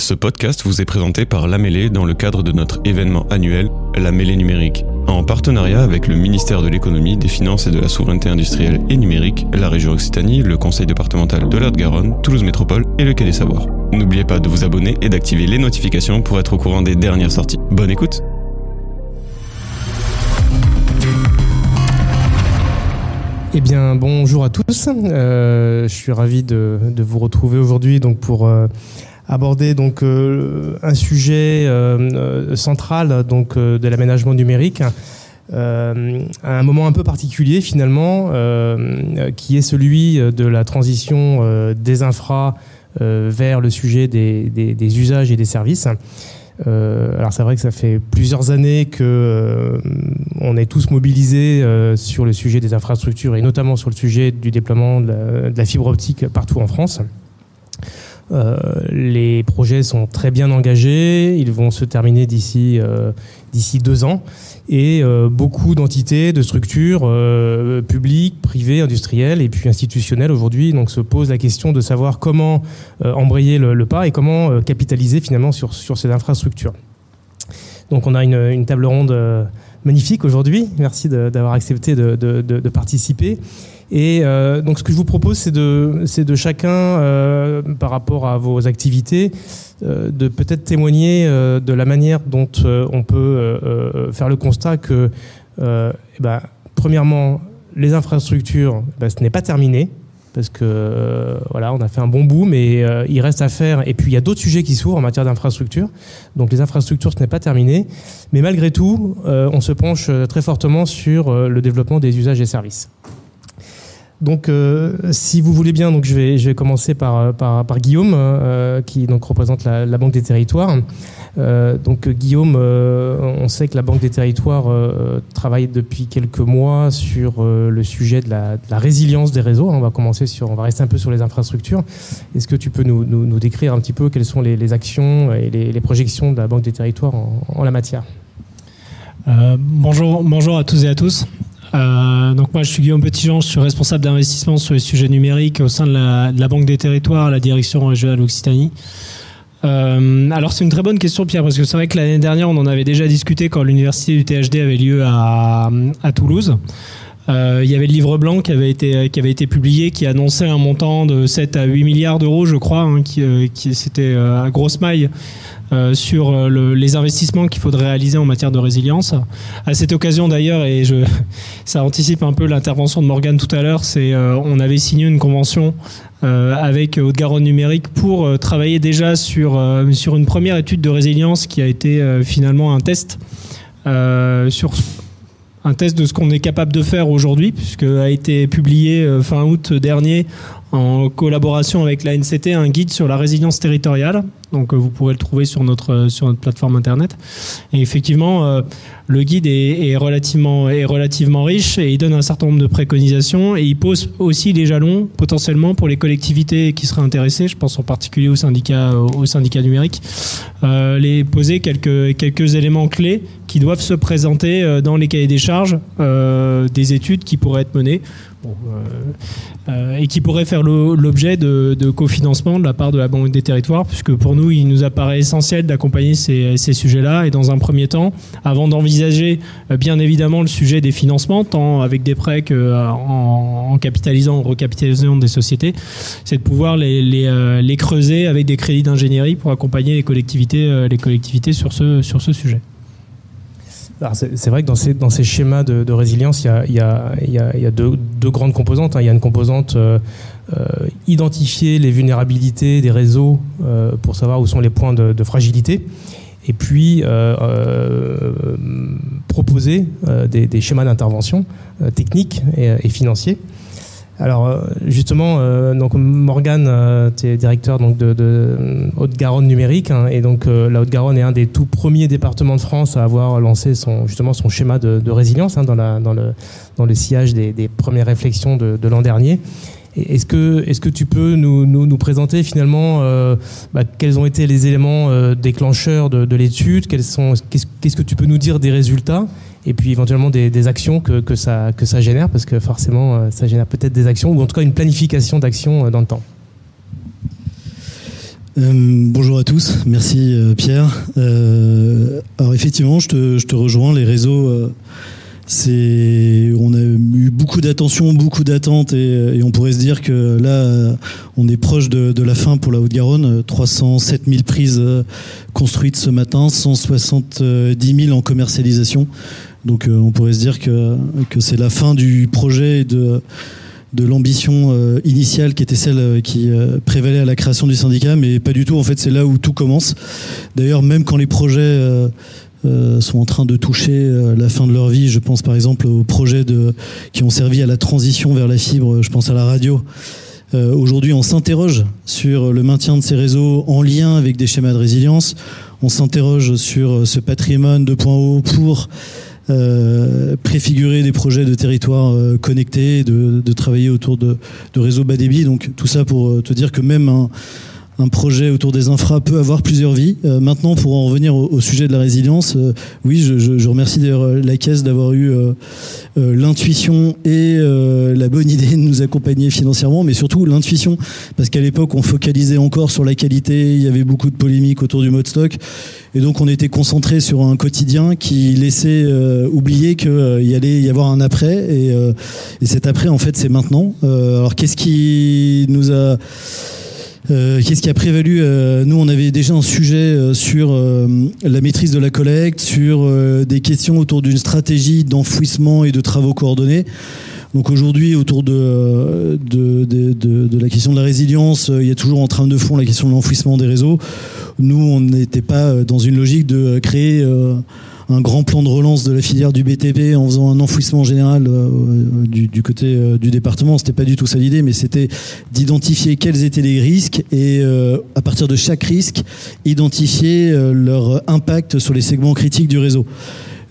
Ce podcast vous est présenté par La Mêlée dans le cadre de notre événement annuel La Mêlée numérique. En partenariat avec le ministère de l'économie, des finances et de la souveraineté industrielle et numérique, la région Occitanie, le conseil départemental de la garonne Toulouse Métropole et le Quai des Savoirs. N'oubliez pas de vous abonner et d'activer les notifications pour être au courant des dernières sorties. Bonne écoute Eh bien, bonjour à tous. Euh, je suis ravi de, vous retrouver aujourd'hui donc pour euh, aborder donc euh, un sujet central donc de l'aménagement numérique. à un moment un peu particulier finalement, qui est celui de la transition des infras vers le sujet des usages et des services. Euh, alors c'est vrai que ça fait plusieurs années que euh, on est tous mobilisés euh, sur le sujet des infrastructures et notamment sur le sujet du déploiement de la, fibre optique partout en France. Les projets sont très bien engagés, ils vont se terminer d'ici d'ici deux ans et euh, beaucoup d'entités, de structures euh, publiques, privées, industrielles et puis institutionnelles aujourd'hui donc se posent la question de savoir comment euh, embrayer le, pas et comment capitaliser finalement sur, sur ces infrastructures. Donc on a une, une table ronde magnifique aujourd'hui. Merci d'avoir accepté de, de, de, de participer. Et euh, donc ce que je vous propose, c'est de, chacun, euh, par rapport à vos activités, euh, de peut-être témoigner de la manière dont on peut faire le constat que, eh ben, premièrement, les infrastructures, ben, ce n'est pas terminé. Parce que voilà, on a fait un bon bout, mais il reste à faire. Et puis il y a d'autres sujets qui s'ouvrent en matière d'infrastructures. Donc les infrastructures, ce n'est pas terminé. Mais malgré tout, on se penche très fortement sur le développement des usages et services. Donc, euh, si vous voulez bien, donc je vais, je vais commencer par, par, par Guillaume, euh, qui donc représente la, Banque des Territoires. Euh, donc, Guillaume, euh, on sait que la Banque des Territoires euh, travaille depuis quelques mois sur le sujet de la, résilience des réseaux. On va commencer sur, on va rester un peu sur les infrastructures. Est-ce que tu peux nous, nous, décrire un petit peu quelles sont les, actions et les, les, projections de la Banque des Territoires en, en la matière? Bonjour, bonjour à tous et à tous. Euh, donc moi je suis Guillaume Petitjean, je suis responsable d'investissement sur les sujets numériques au sein de la, Banque des Territoires la direction régionale Occitanie. Euh, alors c'est une très bonne question Pierre parce que c'est vrai que l'année dernière on en avait déjà discuté quand l'université du THD avait lieu à Toulouse. Euh, il y avait le livre blanc qui avait été qui avait été publié qui annonçait un montant de 7 à 8 milliards d'euros je crois hein, qui, euh, qui c'était euh, à grosse maille euh, sur euh, le, les investissements qu'il faudrait réaliser en matière de résilience. À cette occasion d'ailleurs, et ça anticipe un peu l'intervention de Morgane tout à l'heure, c'est euh, on avait signé une convention avec Haute-Garonne numérique pour travailler déjà sur sur une première étude de résilience qui a été finalement un test sur un test de ce qu'on est capable de faire aujourd'hui, puisque a été publié fin août dernier en collaboration avec la NCT un guide sur la résilience territoriale. Donc euh, vous pourrez le trouver sur notre euh, sur notre plateforme internet. Et effectivement, euh, le guide est, est, relativement est relativement riche et il donne un certain nombre de préconisations et il pose aussi les jalons potentiellement pour les collectivités qui seraient intéressées. Je pense en particulier au syndicat au syndicat numérique. Euh, les poser quelques quelques éléments clés qui doivent se présenter dans les cahiers des charges des études qui pourraient être menées Euh, euh, et qui pourrait faire l'objet de, cofinancement de la part de la Banque des Territoires, puisque pour nous, il nous apparaît essentiel d'accompagner ces, sujets-là. Et dans un premier temps, avant d'envisager euh, bien évidemment le sujet des financements, tant avec des prêts qu'en en capitalisant ou recapitalisant des sociétés, c'est de pouvoir les, creuser avec des crédits d'ingénierie pour accompagner les collectivités, sur ce sujet. C'est vrai que dans ces, schémas de, résilience, il y a, deux, grandes composantes. Hein. Il y a une composante euh, euh, identifier les vulnérabilités des réseaux euh, pour savoir où sont les points de, fragilité, et puis proposer des, schémas d'intervention techniques et financiers alors euh, justement, euh, donc Morgane, euh, tu es directeur donc de, de Haute-Garonne numérique, hein, et donc euh, la Haute-Garonne est un des tout premiers départements de France à avoir lancé son justement son schéma de, de résilience hein, dans, la, dans, le, dans le sillage des, des premières réflexions de, de l'an dernier. Est-ce que, est-ce que tu peux nous, nous, nous présenter finalement euh, bah, quels ont été les éléments euh, déclencheurs de, de l'étude? Qu'est-ce que tu peux nous dire des résultats? Et puis éventuellement des, actions que, que, ça, que ça génère, parce que forcément euh, ça génère peut-être des actions, ou en tout cas une planification d'actions euh, dans le temps. bonjour à tous, merci Pierre. alors effectivement, je te, je te, rejoins, les réseaux on a eu beaucoup d'attention, beaucoup d'attentes et, on pourrait se dire que là, on est proche de, la fin pour la Haute-Garonne. 307 000 prises euh, construites ce matin, 170 000 en commercialisation. Donc euh, on pourrait se dire que, que c'est la fin du projet de de l'ambition euh, initiale qui était celle qui prévalait à la création du syndicat, mais pas du tout. En fait, c'est là où tout commence. D'ailleurs, même quand les projets euh, sont en train de toucher euh, la fin de leur vie. Je pense par exemple aux projets de, qui ont servi à la transition vers la fibre, je pense à la radio. Euh, Aujourd'hui, on s'interroge sur le maintien de ces réseaux en lien avec des schémas de résilience. On s'interroge sur ce patrimoine de points hauts pour euh, préfigurer des projets de territoire euh, connectés, de, travailler autour de, réseaux bas débit. Donc tout ça pour te dire que même un, un projet autour des infras peut avoir plusieurs vies. Euh, maintenant, pour en revenir au, sujet de la résilience, euh, oui, je, je, remercie d'ailleurs euh, la Caisse d'avoir eu l'intuition et la bonne idée de nous accompagner financièrement, mais surtout l'intuition, parce qu'à l'époque, on focalisait encore sur la qualité, il y avait beaucoup de polémiques autour du mode stock, et donc on était concentré sur un quotidien qui laissait oublier qu'il allait y avoir un après, et, et cet après, en fait, c'est maintenant. alors qu'est-ce qui nous a euh, qu'est-ce qui a prévalu euh, Nous, on avait déjà un sujet euh, sur la maîtrise de la collecte, sur des questions autour d'une stratégie d'enfouissement et de travaux coordonnés. Donc aujourd'hui, autour de, de, la question de la résilience, il y a toujours en train de fond la question de l'enfouissement des réseaux. Nous, on n'était pas dans une logique de créer un grand plan de relance de la filière du BTP en faisant un enfouissement général euh, du, du, côté euh, du département. C'était pas du tout ça l'idée, mais c'était d'identifier quels étaient les risques et euh, à partir de chaque risque, identifier leur impact sur les segments critiques du réseau.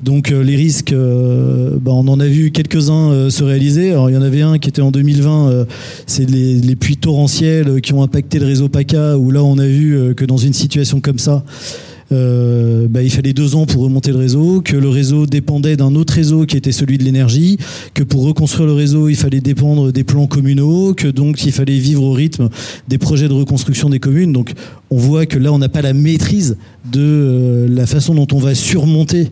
Donc les risques, bah, on en a vu quelques-uns se réaliser. Alors il y en avait un qui était en 2020, c'est les, les, puits torrentiels qui ont impacté le réseau PACA, où là on a vu que dans une situation comme ça, euh, bah, il fallait deux ans pour remonter le réseau, que le réseau dépendait d'un autre réseau qui était celui de l'énergie, que pour reconstruire le réseau, il fallait dépendre des plans communaux, que donc il fallait vivre au rythme des projets de reconstruction des communes. Donc on voit que là, on n'a pas la maîtrise de euh, la façon dont on va surmonter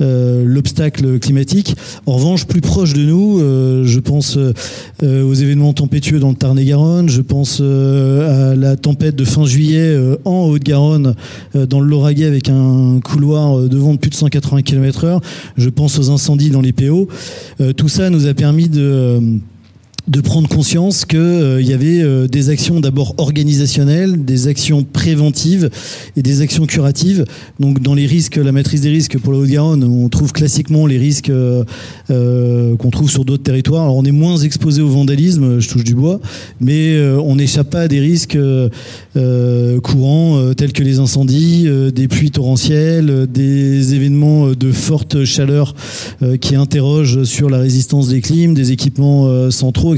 euh, l'obstacle climatique. En revanche, plus proche de nous, euh, je pense aux événements tempétueux dans le Tarn-et-Garonne, je pense à la tempête de fin juillet en Haute-Garonne, dans le Lauragais avec un couloir de vent de plus de 180 km/h. Je pense aux incendies dans les PO. tout ça nous a permis de de prendre conscience qu'il euh, y avait euh, des actions d'abord organisationnelles, des actions préventives et des actions curatives. Donc dans les risques, la maîtrise des risques pour la Haute-Garonne, on trouve classiquement les risques euh, qu'on trouve sur d'autres territoires. Alors on est moins exposé au vandalisme, je touche du bois, mais on n'échappe pas à des risques courants tels que les incendies, des pluies torrentielles, des événements de forte chaleur qui interrogent sur la résistance des clims, des équipements centraux,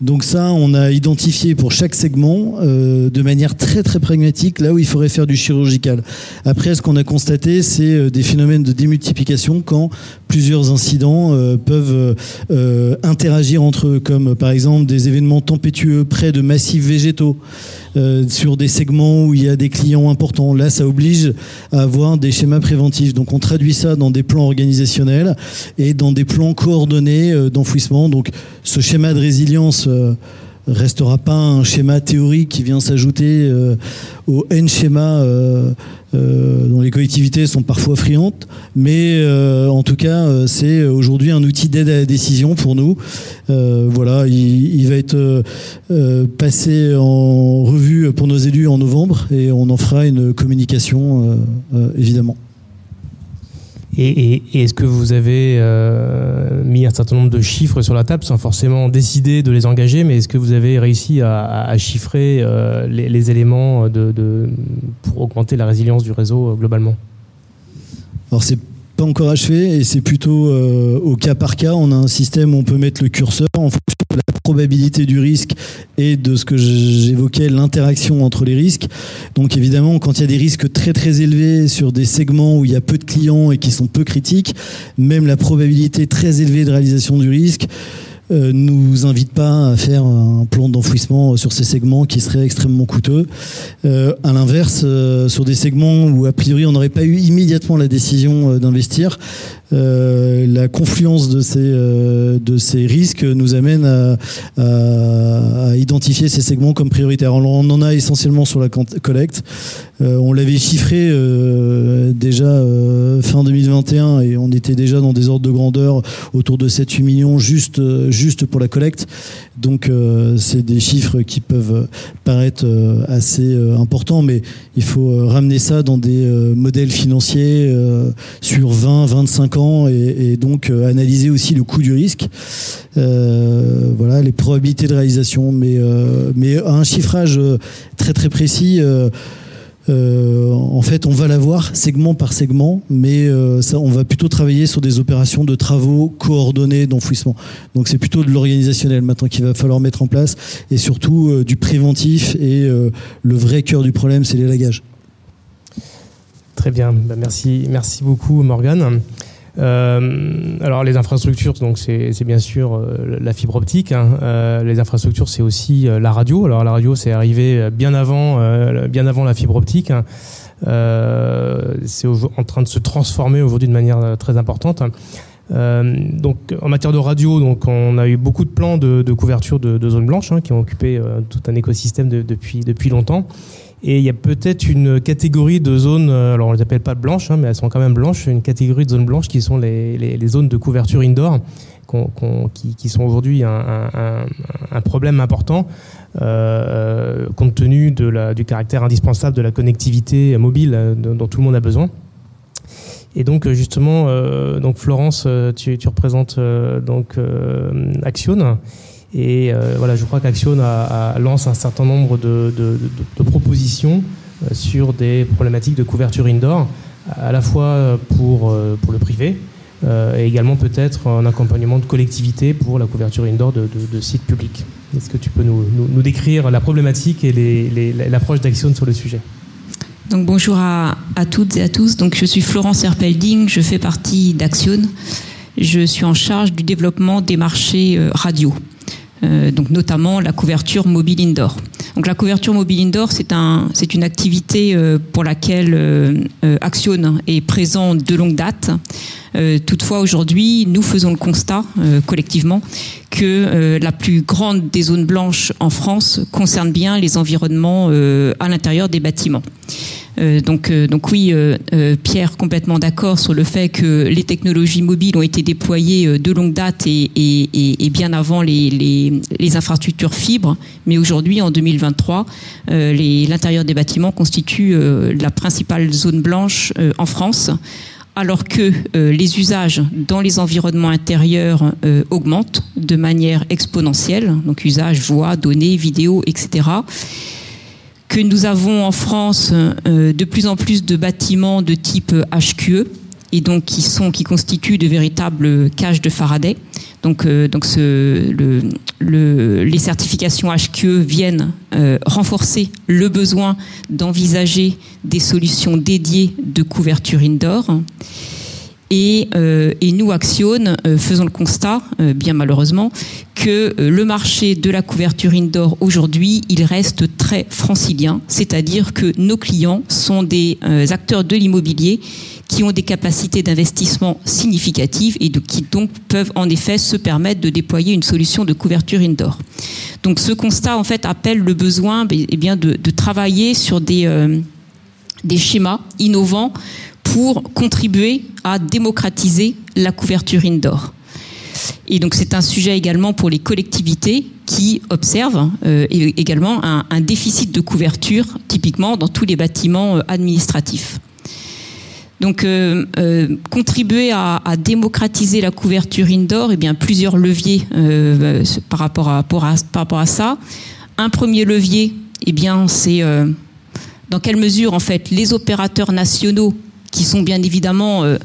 Donc ça, on a identifié pour chaque segment euh, de manière très très pragmatique là où il faudrait faire du chirurgical. Après, ce qu'on a constaté, c'est euh, des phénomènes de démultiplication quand plusieurs incidents euh, peuvent interagir entre eux, comme par exemple des événements tempétueux près de massifs végétaux. Sur des segments où il y a des clients importants. Là, ça oblige à avoir des schémas préventifs. Donc, on traduit ça dans des plans organisationnels et dans des plans coordonnés d'enfouissement. Donc, ce schéma de résilience euh, restera pas un schéma théorique qui vient s'ajouter euh, au N schéma euh, dont les collectivités sont parfois friandes, mais en tout cas c'est aujourd'hui un outil d'aide à la décision pour nous. voilà, il, va être passé en revue pour nos élus en novembre et on en fera une communication évidemment. Et, est-ce que vous avez euh, mis un certain nombre de chiffres sur la table sans forcément décider de les engager, mais est-ce que vous avez réussi à, chiffrer euh, les, éléments de, pour augmenter la résilience du réseau euh, globalement? Alors c'est pas encore achevé et c'est plutôt au cas par cas. On a un système où on peut mettre le curseur en fonction la probabilité du risque et de ce que j'évoquais, l'interaction entre les risques. Donc évidemment, quand il y a des risques très très élevés sur des segments où il y a peu de clients et qui sont peu critiques, même la probabilité très élevée de réalisation du risque euh, nous invite pas à faire un plan d'enfouissement sur ces segments qui serait extrêmement coûteux. Euh, à l'inverse, euh, sur des segments où a priori on n'aurait pas eu immédiatement la décision d'investir, euh, la confluence de ces, euh, de ces risques nous amène à, identifier ces segments comme prioritaires. On en a essentiellement sur la collecte. Euh, on l'avait chiffré déjà fin 2021 et on était déjà dans des ordres de grandeur autour de 7-8 millions juste, juste pour la collecte. Donc c'est des chiffres qui peuvent paraître assez importants, mais il faut ramener ça dans des modèles financiers sur 20, 25 ans et, donc euh, analyser aussi le coût du risque, euh, voilà, les probabilités de réalisation, mais, euh, mais un chiffrage très très précis. en fait, on va l'avoir segment par segment, mais ça, on va plutôt travailler sur des opérations de travaux coordonnés d'enfouissement. Donc, c'est plutôt de l'organisationnel maintenant qu'il va falloir mettre en place, et surtout du préventif. Et le vrai cœur du problème, c'est l'élagage. Très bien, bah, merci, merci beaucoup Morgane. Euh, alors les infrastructures, donc c'est bien sûr euh, la fibre optique. Hein. Euh, les infrastructures, c'est aussi la radio. Alors la radio, c'est arrivé bien avant, bien avant la fibre optique. Hein. c'est en train de se transformer aujourd'hui de manière très importante. donc en matière de radio, donc on a eu beaucoup de plans de, couverture de, zones blanches hein, qui ont occupé tout un écosystème depuis depuis longtemps. Et il y a peut-être une catégorie de zones, euh, alors on les appelle pas blanches, hein, mais elles sont quand même blanches, une catégorie de zones blanches qui sont les, les, zones de couverture indoor, qui, qui, sont aujourd'hui un, un, problème important, euh, compte tenu de la, du caractère indispensable de la connectivité mobile euh, dont tout le monde a besoin. Et donc justement, euh, donc Florence, tu, tu représentes donc Action. Et euh, voilà, je crois qu'Action a, lance un certain nombre de, propositions euh, sur des problématiques de couverture indoor, à la fois pour, euh, pour le privé, et également peut-être un accompagnement de collectivité pour la couverture indoor de, sites publics. Est-ce que tu peux nous, nous, décrire la problématique et l'approche d'Action sur le sujet? Donc bonjour à, toutes et à tous. Donc je suis Florence Herpelding, je fais partie d'Action. Je suis en charge du développement des marchés radio. Euh, donc notamment la couverture mobile indoor. Donc la couverture mobile indoor, c'est un, c'est une activité euh, pour laquelle euh, Action est présent de longue date. Toutefois, aujourd'hui, nous faisons le constat collectivement que la plus grande des zones blanches en France concerne bien les environnements à l'intérieur des bâtiments. Euh, donc, euh, donc oui, euh, Pierre, complètement d'accord sur le fait que les technologies mobiles ont été déployées de longue date et, bien avant les, infrastructures fibres. Mais aujourd'hui, en 2023, l'intérieur des bâtiments constitue la principale zone blanche en France alors que les usages dans les environnements intérieurs augmentent de manière exponentielle, donc usage voix, données, vidéos, etc que nous avons en France euh, de plus en plus de bâtiments de type HQE et donc qui sont qui constituent de véritables cages de Faraday. Donc, euh, donc les certifications HQE viennent euh, renforcer le besoin d'envisager des solutions dédiées de couverture indoor. Et, euh, nous, Action, euh, faisons le constat, bien malheureusement, que le marché de la couverture indoor aujourd'hui, il reste très francilien, c'est-à-dire que nos clients sont des acteurs de l'immobilier qui ont des capacités d'investissement significatives et qui donc peuvent en effet se permettre de déployer une solution de couverture indoor. Donc ce constat en fait appelle le besoin eh bien, de, travailler sur des, des schémas innovants pour contribuer à démocratiser la couverture indoor. Et donc c'est un sujet également pour les collectivités qui observent euh, également un, déficit de couverture, typiquement dans tous les bâtiments euh, administratifs. Donc euh, contribuer à, démocratiser la couverture indoor, eh bien plusieurs leviers par, rapport à, par rapport à ça. Un premier levier, eh bien c'est dans quelle mesure en fait les opérateurs nationaux qui sont bien évidemment euh,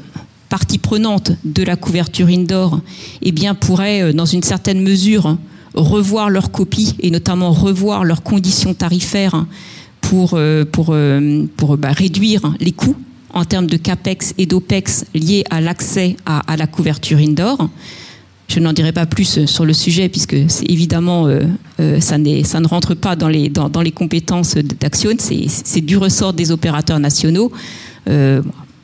partie prenante de la couverture indoor, eh bien pourraient, euh, dans une certaine mesure, revoir leurs copies et notamment revoir leurs conditions tarifaires euh, pour bah, réduire les coûts en termes de CAPEX et d'OPEX liés à l'accès à, la couverture indoor. Je n'en dirai pas plus sur le sujet puisque c'est évidemment ça, ça, ne rentre pas dans les, dans, les compétences d'Action, c'est du ressort des opérateurs nationaux.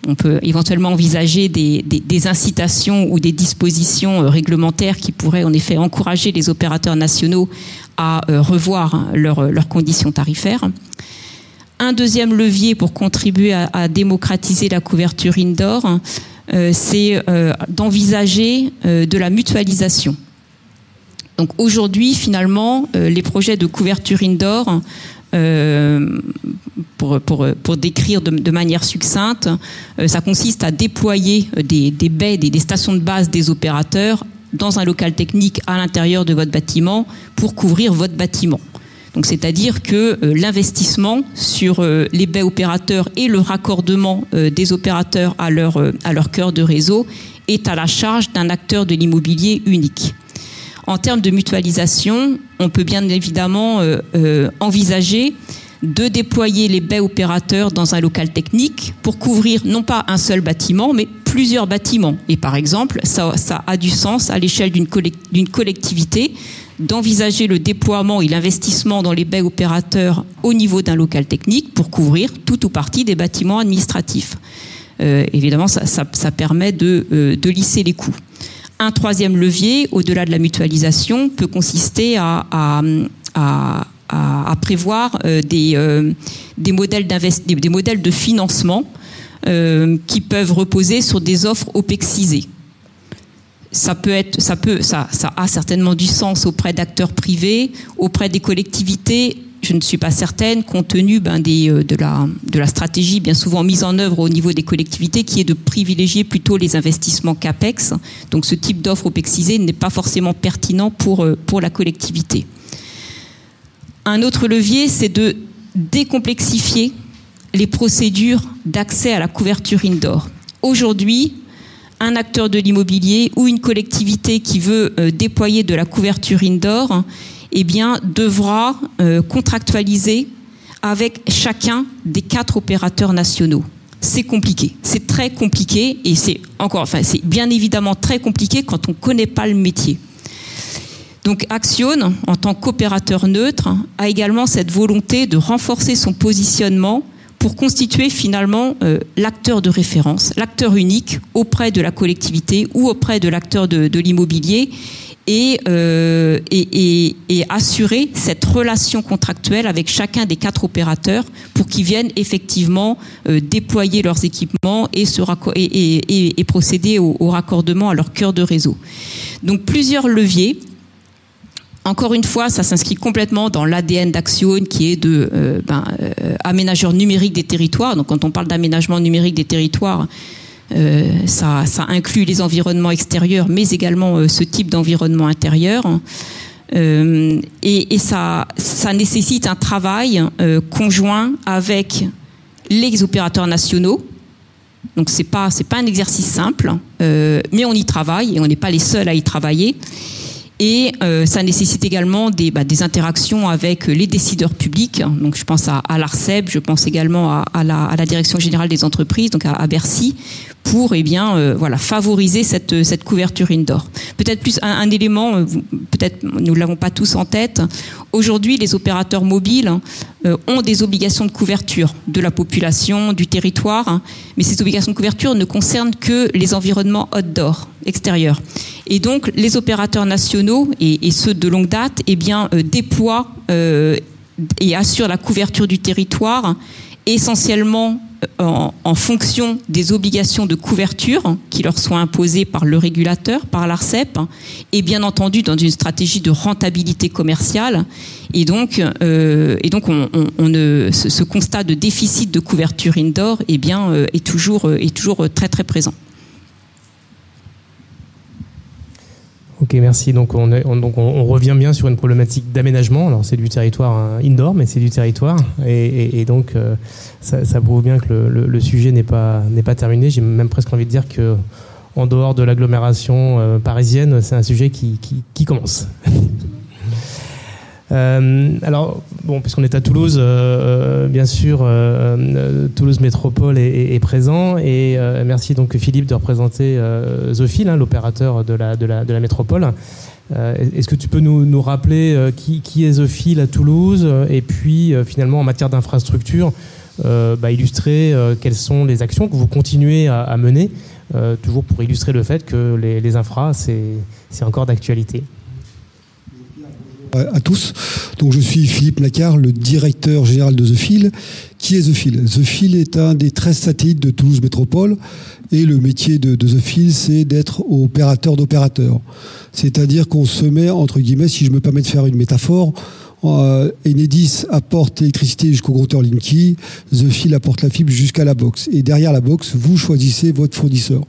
On peut éventuellement envisager des, incitations ou des dispositions euh, réglementaires qui pourraient en effet encourager les opérateurs nationaux à euh, revoir hein, euh, leurs conditions tarifaires. Un deuxième levier pour contribuer à, démocratiser la couverture indoor, c'est d'envisager de la mutualisation. Donc aujourd'hui, finalement, les projets de couverture indoor euh, pour, décrire de, manière succincte, euh, ça consiste à déployer des, des baies, des, des, stations de base des opérateurs dans un local technique à l'intérieur de votre bâtiment pour couvrir votre bâtiment. Donc c'est-à-dire que euh, l'investissement sur les baies opérateurs et le raccordement des opérateurs à leur, à cœur de réseau est à la charge d'un acteur de l'immobilier unique. En termes de mutualisation, on peut bien évidemment euh, euh, envisager de déployer les baies opérateurs dans un local technique pour couvrir non pas un seul bâtiment, mais plusieurs bâtiments. Et par exemple, ça, a du sens à l'échelle d'une collectivité d'envisager le déploiement et l'investissement dans les baies opérateurs au niveau d'un local technique pour couvrir tout ou partie des bâtiments administratifs. Euh, évidemment, ça, permet de lisser les coûts. Un troisième levier, au-delà de la mutualisation, peut consister à, prévoir euh, euh, des, modèles des, modèles de financement euh, qui peuvent reposer sur des offres OPEXisées. Ça peut être, ça peut, ça, a certainement du sens auprès d'acteurs privés, auprès des collectivités je ne suis pas certaine, compte tenu ben, euh, de, la, de la stratégie bien souvent mise en œuvre au niveau des collectivités, qui est de privilégier plutôt les investissements CAPEX. Donc ce type d'offre OPEXisée n'est pas forcément pertinent pour, euh, pour la collectivité. Un autre levier, c'est de décomplexifier les procédures d'accès à la couverture indoor. Aujourd'hui, un acteur de l'immobilier ou une collectivité qui veut euh, déployer de la couverture indoor, eh devra euh, contractualiser avec chacun des quatre opérateurs nationaux. C'est compliqué, c'est très compliqué et c'est encore, enfin, c'est bien évidemment très compliqué quand on ne connaît pas le métier. Donc Action, en tant qu'opérateur neutre, a également cette volonté de renforcer son positionnement pour constituer finalement euh, l'acteur de référence, l'acteur unique auprès de la collectivité ou auprès de l'acteur de, l'immobilier euh, et, assurer cette relation contractuelle avec chacun des quatre opérateurs pour qu'ils viennent effectivement euh, déployer leurs équipements et, procéder au, raccordement à leur cœur de réseau. Donc plusieurs leviers. Encore une fois, ça s'inscrit complètement dans l'ADN d'Action qui est de euh, ben, aménageur numérique des territoires. Donc quand on parle d'aménagement numérique des territoires, euh, ça, inclut les environnements extérieurs, mais également euh, ce type d'environnement intérieur. Euh, et, ça, ça, nécessite un travail conjoint avec les opérateurs nationaux. Donc c'est pas c'est pas un exercice simple, mais on y travaille et on n'est pas les seuls à y travailler. Et euh, ça nécessite également des, bah, des, interactions avec les décideurs publics. Donc je pense à, à l'ARCEP, je pense également à, la, Direction générale des entreprises, donc à, Bercy, pour eh bien euh, voilà favoriser cette, cette couverture indoor. Peut-être plus un, élément, euh, peut-être nous l'avons pas tous en tête. Aujourd'hui, les opérateurs mobiles ont des obligations de couverture de la population, du territoire, hein, mais ces obligations de couverture ne concernent que les environnements outdoor, extérieurs. Et donc, les opérateurs nationaux et, ceux de longue date, eh bien, euh, déploient euh, et assurent la couverture du territoire essentiellement euh, en, fonction des obligations de couverture qui leur sont imposées par le régulateur, par l'ARCEP, et bien entendu dans une stratégie de rentabilité commerciale. Et donc, on, ce, constat de déficit de couverture indoor eh bien, est, toujours, est toujours très très présent. Ok, merci. Donc on, revient bien sur une problématique d'aménagement. Alors c'est du territoire hein, indoor, mais c'est du territoire. Et, donc euh, ça, prouve bien que le, sujet n'est pas, n'est pas terminé. J'ai même presque envie de dire que en dehors de l'agglomération euh, parisienne, c'est un sujet qui, commence. alors, bon, puisqu'on est à Toulouse, bien sûr, Toulouse Métropole est, présent. Et merci donc Philippe de représenter Zophil, hein, l'opérateur de la, métropole. Est-ce que tu peux nous, rappeler qui, est Zophil à Toulouse Et puis, finalement, en matière d'infrastructure, bah, illustrer quelles sont les actions que vous continuez à, mener euh, toujours pour illustrer le fait que les, les infras, c'est encore d'actualité. À tous. Donc je suis Philippe Nacard, le directeur général de The Fil. Qui est The Fil The Fil est un des 13 satellites de Toulouse Métropole et le métier de, The Fil, c'est d'être opérateur d'opérateurs. C'est-à-dire qu'on se met, entre guillemets, si je me permets de faire une métaphore, euh, Enedis apporte l'électricité jusqu'au routeur Linky, The Fil apporte la fibre jusqu'à la box. Et derrière la box, vous choisissez votre fournisseur.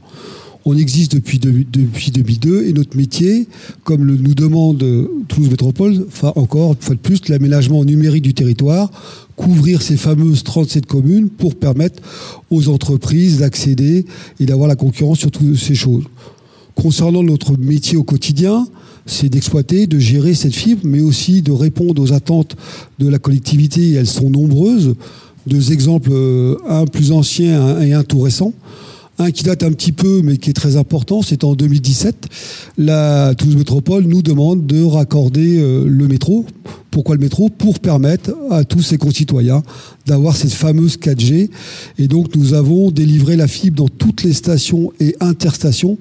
On existe depuis, depuis 2002 et notre métier, comme le, nous demande Toulouse Métropole, enfin encore, une fois de plus, l'aménagement numérique du territoire, couvrir ces fameuses 37 communes pour permettre aux entreprises d'accéder et d'avoir la concurrence sur toutes ces choses. Concernant notre métier au quotidien, c'est d'exploiter, de gérer cette fibre, mais aussi de répondre aux attentes de la collectivité. elles sont nombreuses. Deux exemples, euh, un plus ancien et un tout récent. Un qui date un petit peu, mais qui est très important, c'est en 2017. La Toulouse Métropole nous demande de raccorder euh, le métro. Pourquoi le métro? Pour permettre à tous ses concitoyens d'avoir cette fameuse 4G. Et donc nous avons délivré la fibre dans toutes les stations et interstations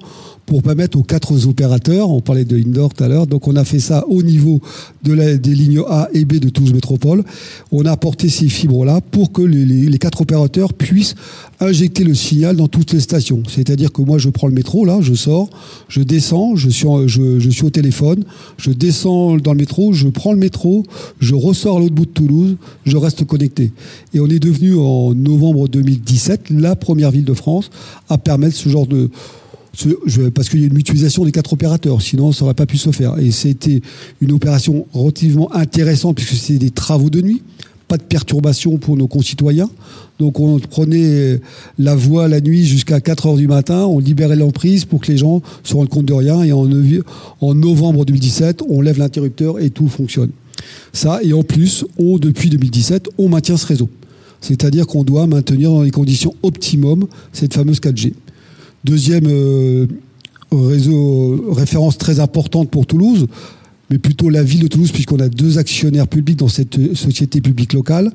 pour permettre aux quatre opérateurs, on parlait de Indoor tout à l'heure, donc on a fait ça au niveau de la, des lignes A et B de Toulouse Métropole. On a apporté ces fibres-là pour que les, quatre opérateurs puissent injecter le signal dans toutes les stations. C'est-à-dire que moi, je prends le métro, là, je sors, je descends, je suis, je suis au téléphone, je descends dans le métro, je prends le métro, je ressors à l'autre bout de Toulouse, je reste connecté. Et on est devenu en novembre 2017 la première ville de France à permettre ce genre de parce qu'il y a une mutualisation des quatre opérateurs, sinon ça n'aurait pas pu se faire. Et c'était une opération relativement intéressante puisque c'était des travaux de nuit, pas de perturbation pour nos concitoyens. Donc on prenait la voie la nuit jusqu'à 4 heures du matin, on libérait l'emprise pour que les gens se rendent compte de rien. Et en, en novembre 2017, on lève l'interrupteur et tout fonctionne. Ça, et en plus, on, depuis 2017, on maintient ce réseau. C'est-à-dire qu'on doit maintenir dans les conditions optimum cette fameuse 4G. Deuxième euh, réseau référence très importante pour Toulouse, mais plutôt la ville de Toulouse, puisqu'on a deux actionnaires publics dans cette société publique locale.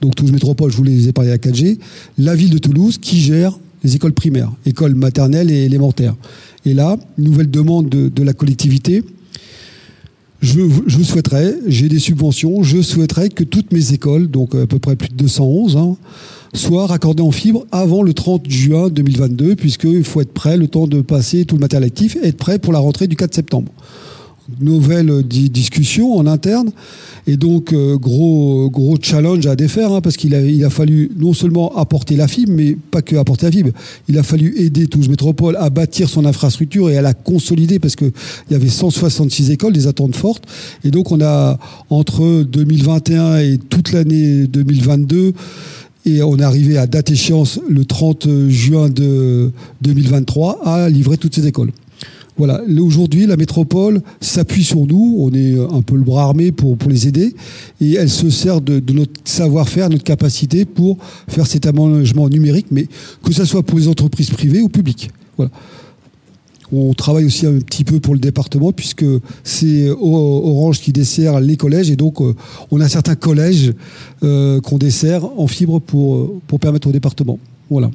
Donc Toulouse Métropole, je vous les ai parlé à la 4G. La ville de Toulouse qui gère les écoles primaires, écoles maternelles et élémentaires. Et là, nouvelle demande de, la collectivité. Je, je souhaiterais, j'ai des subventions, je souhaiterais que toutes mes écoles, donc à peu près plus de 211, hein, soit raccordé en fibre avant le 30 juin 2022, puisqu'il faut être prêt le temps de passer tout le matériel actif et être prêt pour la rentrée du 4 septembre. Nouvelle discussion en interne et donc euh, gros gros challenge à défaire hein, parce qu'il a, il a fallu non seulement apporter la fibre mais pas que apporter la fibre il a fallu aider Toulouse Métropole à bâtir son infrastructure et à la consolider parce que il y avait 166 écoles des attentes fortes et donc on a entre 2021 et toute l'année 2022 et on est arrivé à date échéance le 30 juin de 2023 à livrer toutes ces écoles. Voilà. Aujourd'hui, la métropole s'appuie sur nous. On est un peu le bras armé pour, pour les aider. Et elle se sert de, de notre savoir-faire, notre capacité pour faire cet aménagement numérique, mais que ce soit pour les entreprises privées ou publiques. Voilà. On travaille aussi un petit peu pour le département puisque c'est Orange qui dessert les collèges et donc euh, on a certains collèges euh, qu'on dessert en fibre pour, pour permettre au département. Voilà.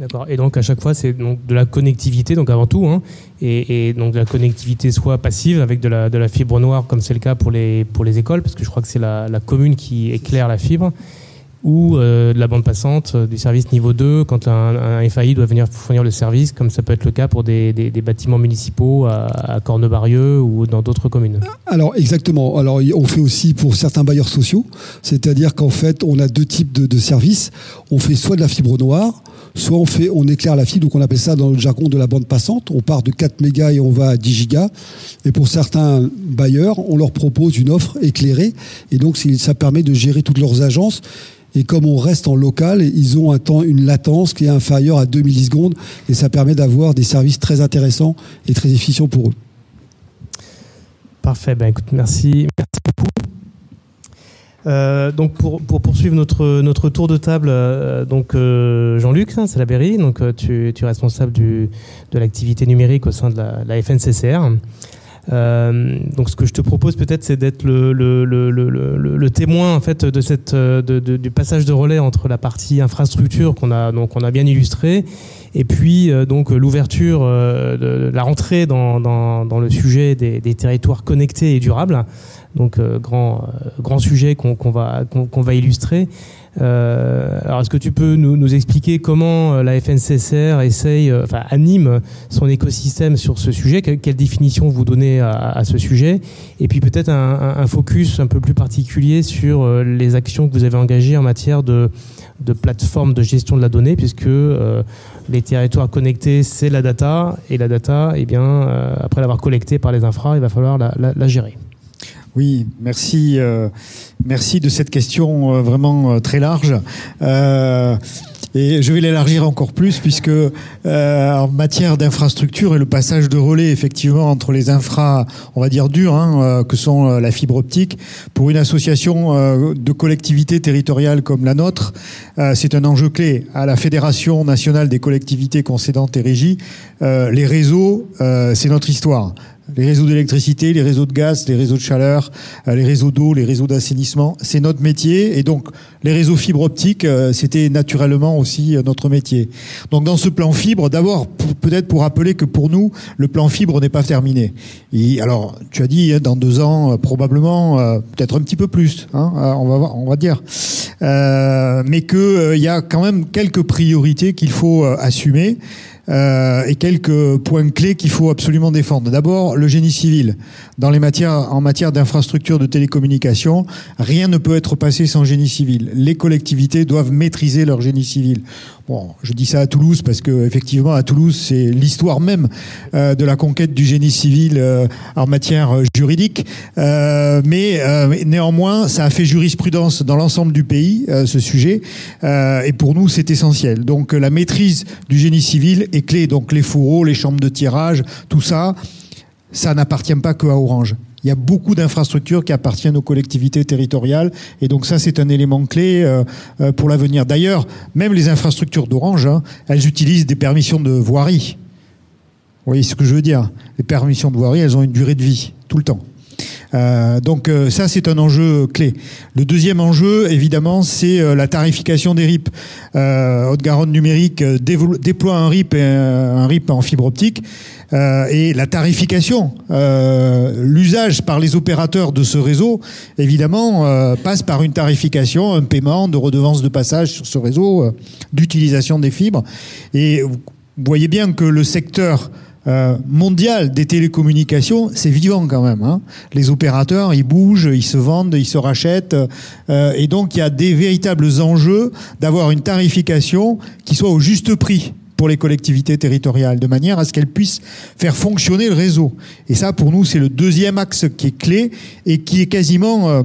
D'accord. Et donc à chaque fois, c'est donc de la connectivité, donc avant tout, hein, et, donc de la connectivité soit passive avec de la, fibre noire, comme c'est le cas pour les, pour les écoles, parce que je crois que c'est la commune qui éclaire la fibre, ou euh, de la bande passante, euh, du service niveau 2, quand un, un, FAI doit venir fournir le service, comme ça peut être le cas pour des, bâtiments municipaux à, à Cornebarieux ou dans d'autres communes. Alors exactement. Alors on fait aussi pour certains bailleurs sociaux, c'est-à-dire qu'en fait on a deux types de, de, services. On fait soit de la fibre noire, soit on fait on éclaire la fibre, donc on appelle ça dans le jargon de la bande passante. On part de 4 mégas et on va à 10 gigas. Et pour certains bailleurs, on leur propose une offre éclairée, et donc ça permet de gérer toutes leurs agences et comme on reste en local, ils ont un temps, une latence qui est inférieure à 2 millisecondes et ça permet d'avoir des services très intéressants et très efficients pour eux. Parfait. Ben, écoute, merci, merci beaucoup. Euh, donc pour, pour, poursuivre notre, notre tour de table, euh, donc euh, Jean-Luc hein, Salaberry, donc tu, es responsable du, de l'activité numérique au sein de la FNCCR. Donc ce que je te propose peut-être c'est d'être le, le, le, le, témoin en fait de cette de, de, du passage de relais entre la partie infrastructure qu'on a donc on a bien illustré et puis donc l'ouverture de la rentrée dans, dans, dans le sujet des, des territoires connectés et durables donc euh, grand euh, grand sujet qu'on va qu'on va illustrer. Euh, alors, est-ce que tu peux nous, expliquer comment la FNCCR essaye, enfin, anime son écosystème sur ce sujet? Quelle, définition vous donnez à, ce sujet? Et puis peut-être un, focus un peu plus particulier sur les actions que vous avez engagées en matière de, plateforme de gestion de la donnée, puisque euh, les territoires connectés, c'est la data, et la data, eh bien, euh, après l'avoir collectée par les infras, il va falloir la, la gérer. Oui, merci, euh, merci de cette question euh, vraiment euh, très large. Et je vais l'élargir encore plus puisque en matière d'infrastructure et le passage de relais effectivement entre les infras, on va dire durs, hein, que sont la fibre optique, pour une association de collectivités territoriales comme la nôtre, c'est un enjeu clé. À la Fédération nationale des collectivités concédantes et régies, les réseaux, c'est notre histoire les réseaux d'électricité, les réseaux de gaz, les réseaux de chaleur, euh, les réseaux d'eau, les réseaux d'assainissement. C'est notre métier. Et donc, les réseaux fibre optique, euh, c'était naturellement aussi euh, notre métier. Donc, dans ce plan fibre, d'abord, peut-être pour rappeler que pour nous, le plan fibre n'est pas terminé. Et alors, tu as dit, hein, dans deux ans, probablement, peut-être un petit peu plus, hein, on va on va dire. Euh, mais qu'il y a quand même quelques priorités qu'il faut assumer euh, et quelques points clés qu'il faut absolument défendre. D'abord, le génie civil. Dans les matières, en matière d'infrastructure de télécommunication, rien ne peut être passé sans génie civil. Les collectivités doivent maîtriser leur génie civil. Bon, je dis ça à Toulouse parce que effectivement à Toulouse c'est l'histoire même euh, de la conquête du génie civil euh, en matière euh, juridique, mais néanmoins ça a fait jurisprudence dans l'ensemble du pays ce sujet et pour nous c'est essentiel. Donc la maîtrise du génie civil est clé. Donc les fourreaux, les chambres de tirage, tout ça, ça n'appartient pas que à Orange. Il y a beaucoup d'infrastructures qui appartiennent aux collectivités territoriales et donc ça c'est un élément clé euh, euh, pour l'avenir. D'ailleurs, même les infrastructures d'Orange, hein, elles utilisent des permissions de voirie. Vous voyez ce que je veux dire? Les permissions de voirie, elles ont une durée de vie tout le temps. Euh, donc euh, ça, c'est un enjeu clé. Le deuxième enjeu, évidemment, c'est euh, la tarification des RIP. Haute-Garonne numérique déploie un RIP, un RIP en fibre optique. Et la tarification, l'usage par les opérateurs de ce réseau, évidemment, passe par une tarification, un paiement de redevance de passage sur ce réseau, d'utilisation des fibres. Et vous voyez bien que le secteur euh, mondial des télécommunications, c'est vivant quand même. Hein. Les opérateurs, ils bougent, ils se vendent, ils se rachètent. Euh, et donc, il y a des véritables enjeux d'avoir une tarification qui soit au juste prix les collectivités territoriales, de manière à ce qu'elles puissent faire fonctionner le réseau. Et ça, pour nous, c'est le deuxième axe qui est clé et qui est quasiment... Euh,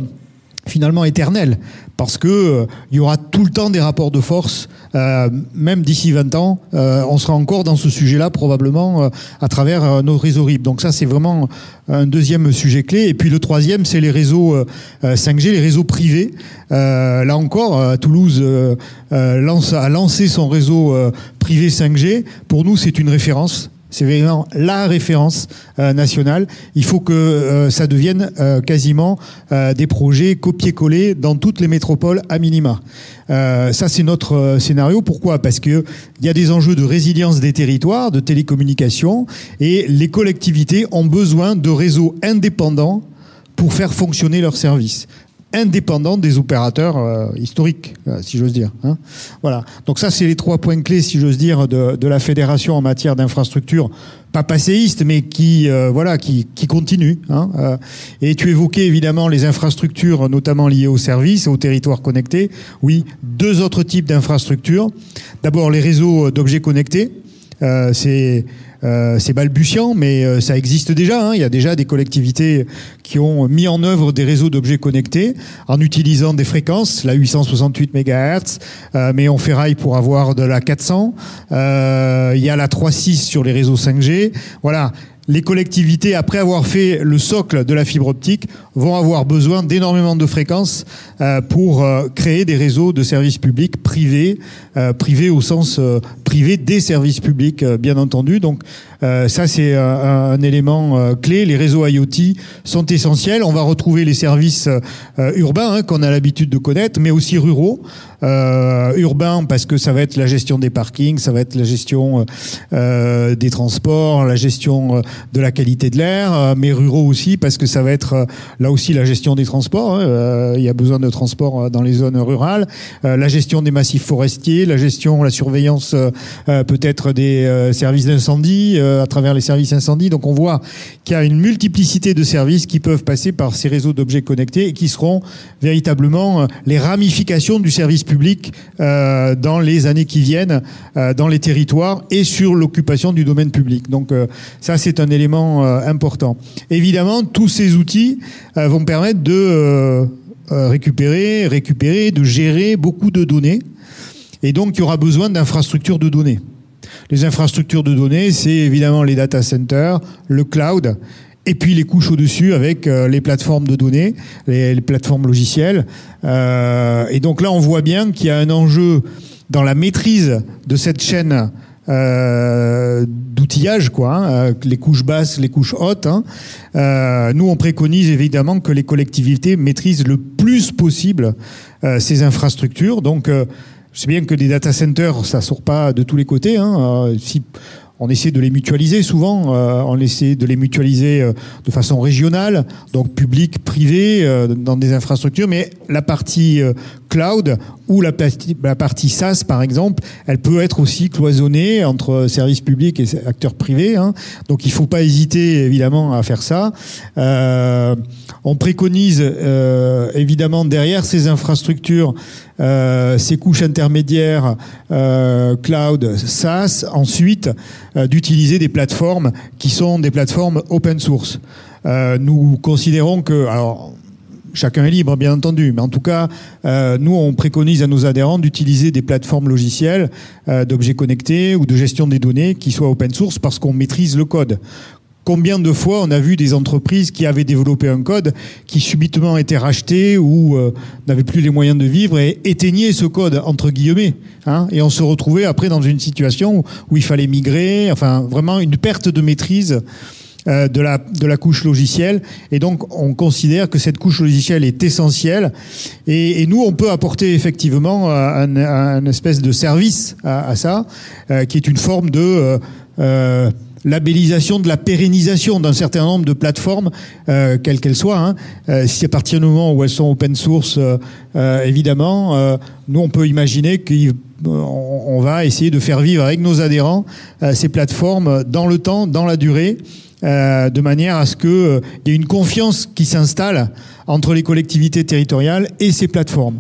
finalement éternel parce que euh, il y aura tout le temps des rapports de force, euh, même d'ici 20 ans, euh, on sera encore dans ce sujet-là probablement euh, à travers nos réseaux RIP. Donc ça, c'est vraiment un deuxième sujet clé. Et puis le troisième, c'est les réseaux 5G, les réseaux privés. là encore, Toulouse a lancé son réseau privé 5G. Pour nous, c'est une référence. C'est vraiment la référence euh, nationale. Il faut que euh, ça devienne euh, quasiment des projets copier-coller dans toutes les métropoles à minima. ça, c'est notre scénario. Pourquoi? Parce que il y a des enjeux de résilience des territoires, de télécommunications, et les collectivités ont besoin de réseaux indépendants pour faire fonctionner leurs services indépendante des opérateurs euh, historiques, euh, si j'ose dire. Hein. Voilà. Donc ça, c'est les trois points clés, si j'ose dire, de, de, la fédération en matière d'infrastructure, pas passéiste, mais qui, euh, voilà, qui, qui continue. Hein. et tu évoquais évidemment les infrastructures, notamment liées aux services, aux territoires connectés. Oui, deux autres types d'infrastructures. D'abord, les réseaux d'objets connectés. c'est euh, c'est balbutiant, mais euh, ça existe déjà. Hein. Il y a déjà des collectivités qui ont mis en œuvre des réseaux d'objets connectés en utilisant des fréquences, la 868 MHz, euh, mais on rail pour avoir de la 400. il y a la 3.6 sur les réseaux 5G. Voilà. Les collectivités, après avoir fait le socle de la fibre optique, vont avoir besoin d'énormément de fréquences euh, pour euh, créer des réseaux de services publics privés, euh, privés au sens privé des services publics, bien entendu. Donc ça, c'est un, élément clé. Les réseaux IoT sont essentiels. On va retrouver les services urbains hein, qu'on a l'habitude de connaître, mais aussi ruraux. Euh, urbain parce que ça va être la gestion des parkings, ça va être la gestion euh, des transports, la gestion de la qualité de l'air, mais ruraux aussi parce que ça va être là aussi la gestion des transports. Hein, il y a besoin de transport dans les zones rurales, la gestion des massifs forestiers, la gestion, la surveillance peut-être des services d'incendie à travers les services incendies. Donc on voit qu'il y a une multiplicité de services qui peuvent passer par ces réseaux d'objets connectés et qui seront véritablement les ramifications du service public euh, dans les années qui viennent, euh, dans les territoires et sur l'occupation du domaine public. Donc euh, ça, c'est un élément important. Évidemment, tous ces outils vont permettre de récupérer, récupérer, de gérer beaucoup de données. Et donc, il y aura besoin d'infrastructures de données. Les infrastructures de données, c'est évidemment les data centers, le cloud, et puis les couches au-dessus avec euh, les plateformes de données, les, plateformes logicielles. Euh, et donc là, on voit bien qu'il y a un enjeu dans la maîtrise de cette chaîne euh, d'outillage, quoi, hein, les couches basses, les couches hautes. Hein. nous, on préconise évidemment que les collectivités maîtrisent le plus possible ces infrastructures. Donc, c'est bien que des data centers, ça sort pas de tous les côtés. Hein. si on essaie de les mutualiser souvent, euh, on essaie de les mutualiser euh, de façon régionale, donc public, privé, euh, dans des infrastructures, mais la partie cloud ou la, la partie SaaS, par exemple, elle peut être aussi cloisonnée entre services publics et acteurs privés. Hein. Donc il ne faut pas hésiter évidemment à faire ça. on préconise évidemment derrière ces infrastructures euh, ces couches intermédiaires euh, cloud, SaaS, ensuite euh, d'utiliser des plateformes qui sont des plateformes open source. nous considérons que, alors chacun est libre, bien entendu, mais en tout cas, nous, on préconise à nos adhérents d'utiliser des plateformes logicielles d'objets connectés ou de gestion des données qui soient open source parce qu'on maîtrise le code. Combien de fois on a vu des entreprises qui avaient développé un code qui subitement était racheté ou euh, n'avaient plus les moyens de vivre et éteignaient ce code entre guillemets hein, et on se retrouvait après dans une situation où, il fallait migrer, enfin vraiment une perte de maîtrise euh, de la de la couche logicielle. Et donc on considère que cette couche logicielle est essentielle. Et, nous on peut apporter effectivement euh, un, un, espèce de service à, à ça qui est une forme de labellisation de la pérennisation d'un certain nombre de plateformes, euh, quelles qu'elles soient. Hein. Euh, si à partir du moment où elles sont open source, euh, évidemment, nous on peut imaginer qu'on va essayer de faire vivre avec nos adhérents ces plateformes dans le temps, dans la durée. de manière à ce qu'il y ait une confiance qui s'installe entre les collectivités territoriales et ces plateformes.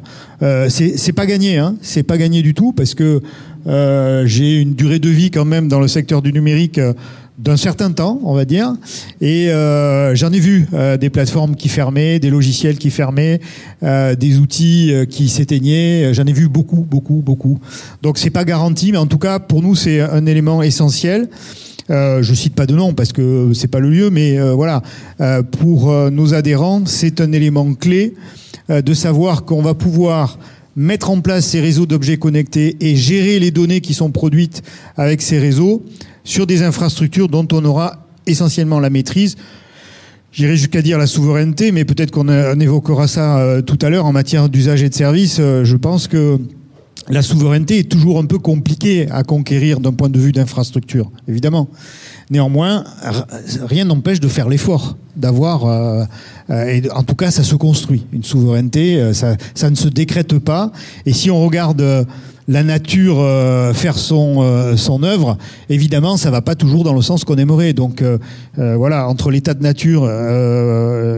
c'est pas gagné, hein, c'est pas gagné du tout parce que euh, j'ai une durée de vie quand même dans le secteur du numérique euh, d'un certain temps, on va dire. Et euh, j'en ai vu des plateformes qui fermaient, des logiciels qui fermaient, des outils qui s'éteignaient. J'en ai vu beaucoup, beaucoup, beaucoup. Donc c'est pas garanti, mais en tout cas pour nous c'est un élément essentiel. Euh, je cite pas de nom parce que c'est pas le lieu, mais voilà, pour nos adhérents, c'est un élément clé de savoir qu'on va pouvoir mettre en place ces réseaux d'objets connectés et gérer les données qui sont produites avec ces réseaux sur des infrastructures dont on aura essentiellement la maîtrise. J'irai jusqu'à dire la souveraineté, mais peut-être qu'on évoquera ça euh, tout à l'heure en matière d'usage et de service. Euh, je pense que la souveraineté est toujours un peu compliquée à conquérir d'un point de vue d'infrastructure, évidemment. Néanmoins, rien n'empêche de faire l'effort, d'avoir, euh, euh, en tout cas, ça se construit. Une souveraineté, euh, ça, ça, ne se décrète pas. Et si on regarde la nature euh, faire son euh, son œuvre, évidemment, ça va pas toujours dans le sens qu'on aimerait. Donc euh, voilà, entre l'état de nature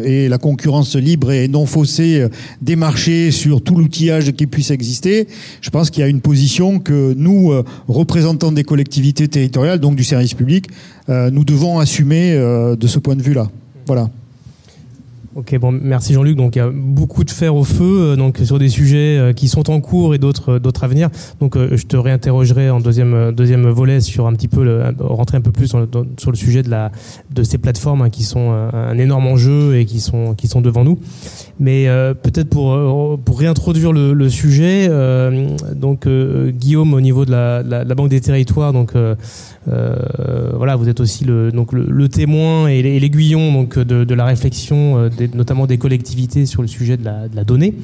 et la concurrence libre et non faussée des marchés sur tout l'outillage qui puisse exister, je pense qu'il y a une position que nous, représentants des collectivités territoriales, donc du service public, nous devons assumer de ce point de vue-là. Voilà. Ok, bon, merci Jean-Luc. Donc, il y a beaucoup de fer au feu, euh, donc sur des sujets euh, qui sont en cours et d'autres euh, à venir. Donc, je te réinterrogerai en deuxième deuxième volet sur un petit peu rentrer un peu plus sur le sujet de la de ces plateformes hein, qui sont un, énorme enjeu et qui sont qui sont devant nous. Mais peut-être pour pour réintroduire le, sujet, donc Guillaume au niveau de la, la, Banque des Territoires, donc euh, voilà, vous êtes aussi le, donc le, témoin et l'aiguillon donc de, de, la réflexion, euh, notamment des collectivités sur le sujet de la, de la donnée.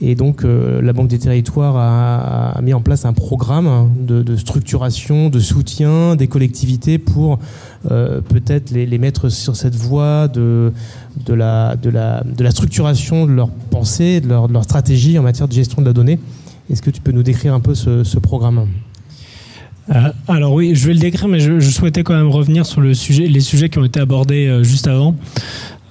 Et donc, euh, la Banque des Territoires a, mis en place un programme de, structuration, de soutien des collectivités pour euh, peut-être les, mettre sur cette voie de, de, la, de, la, de la structuration de leur pensée, de leur, leur stratégie en matière de gestion de la donnée. Est-ce que tu peux nous décrire un peu ce, programme? Euh, alors oui, je vais le décrire, mais je, souhaitais quand même revenir sur le sujet, les sujets qui ont été abordés juste avant.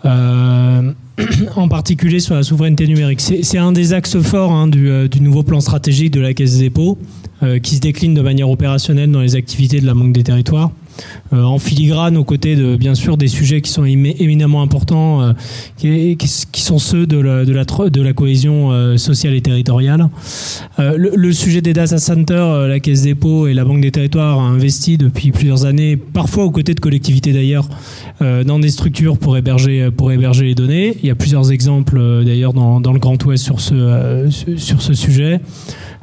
Euh, en particulier sur la souveraineté numérique. C'est un des axes forts hein, du, du, nouveau plan stratégique de la Caisse des dépôts, qui se décline de manière opérationnelle dans les activités de la Banque des territoires. Euh, en filigrane aux côtés de bien sûr des sujets qui sont éminemment importants, euh, qui, sont ceux de la, cohésion euh, sociale et territoriale. Le, sujet des data centers, la Caisse des dépôts et la Banque des territoires a investi depuis plusieurs années, parfois aux côtés de collectivités d'ailleurs, dans des structures pour héberger, pour héberger les données. Il y a plusieurs exemples d'ailleurs dans, le Grand Ouest sur ce sujet.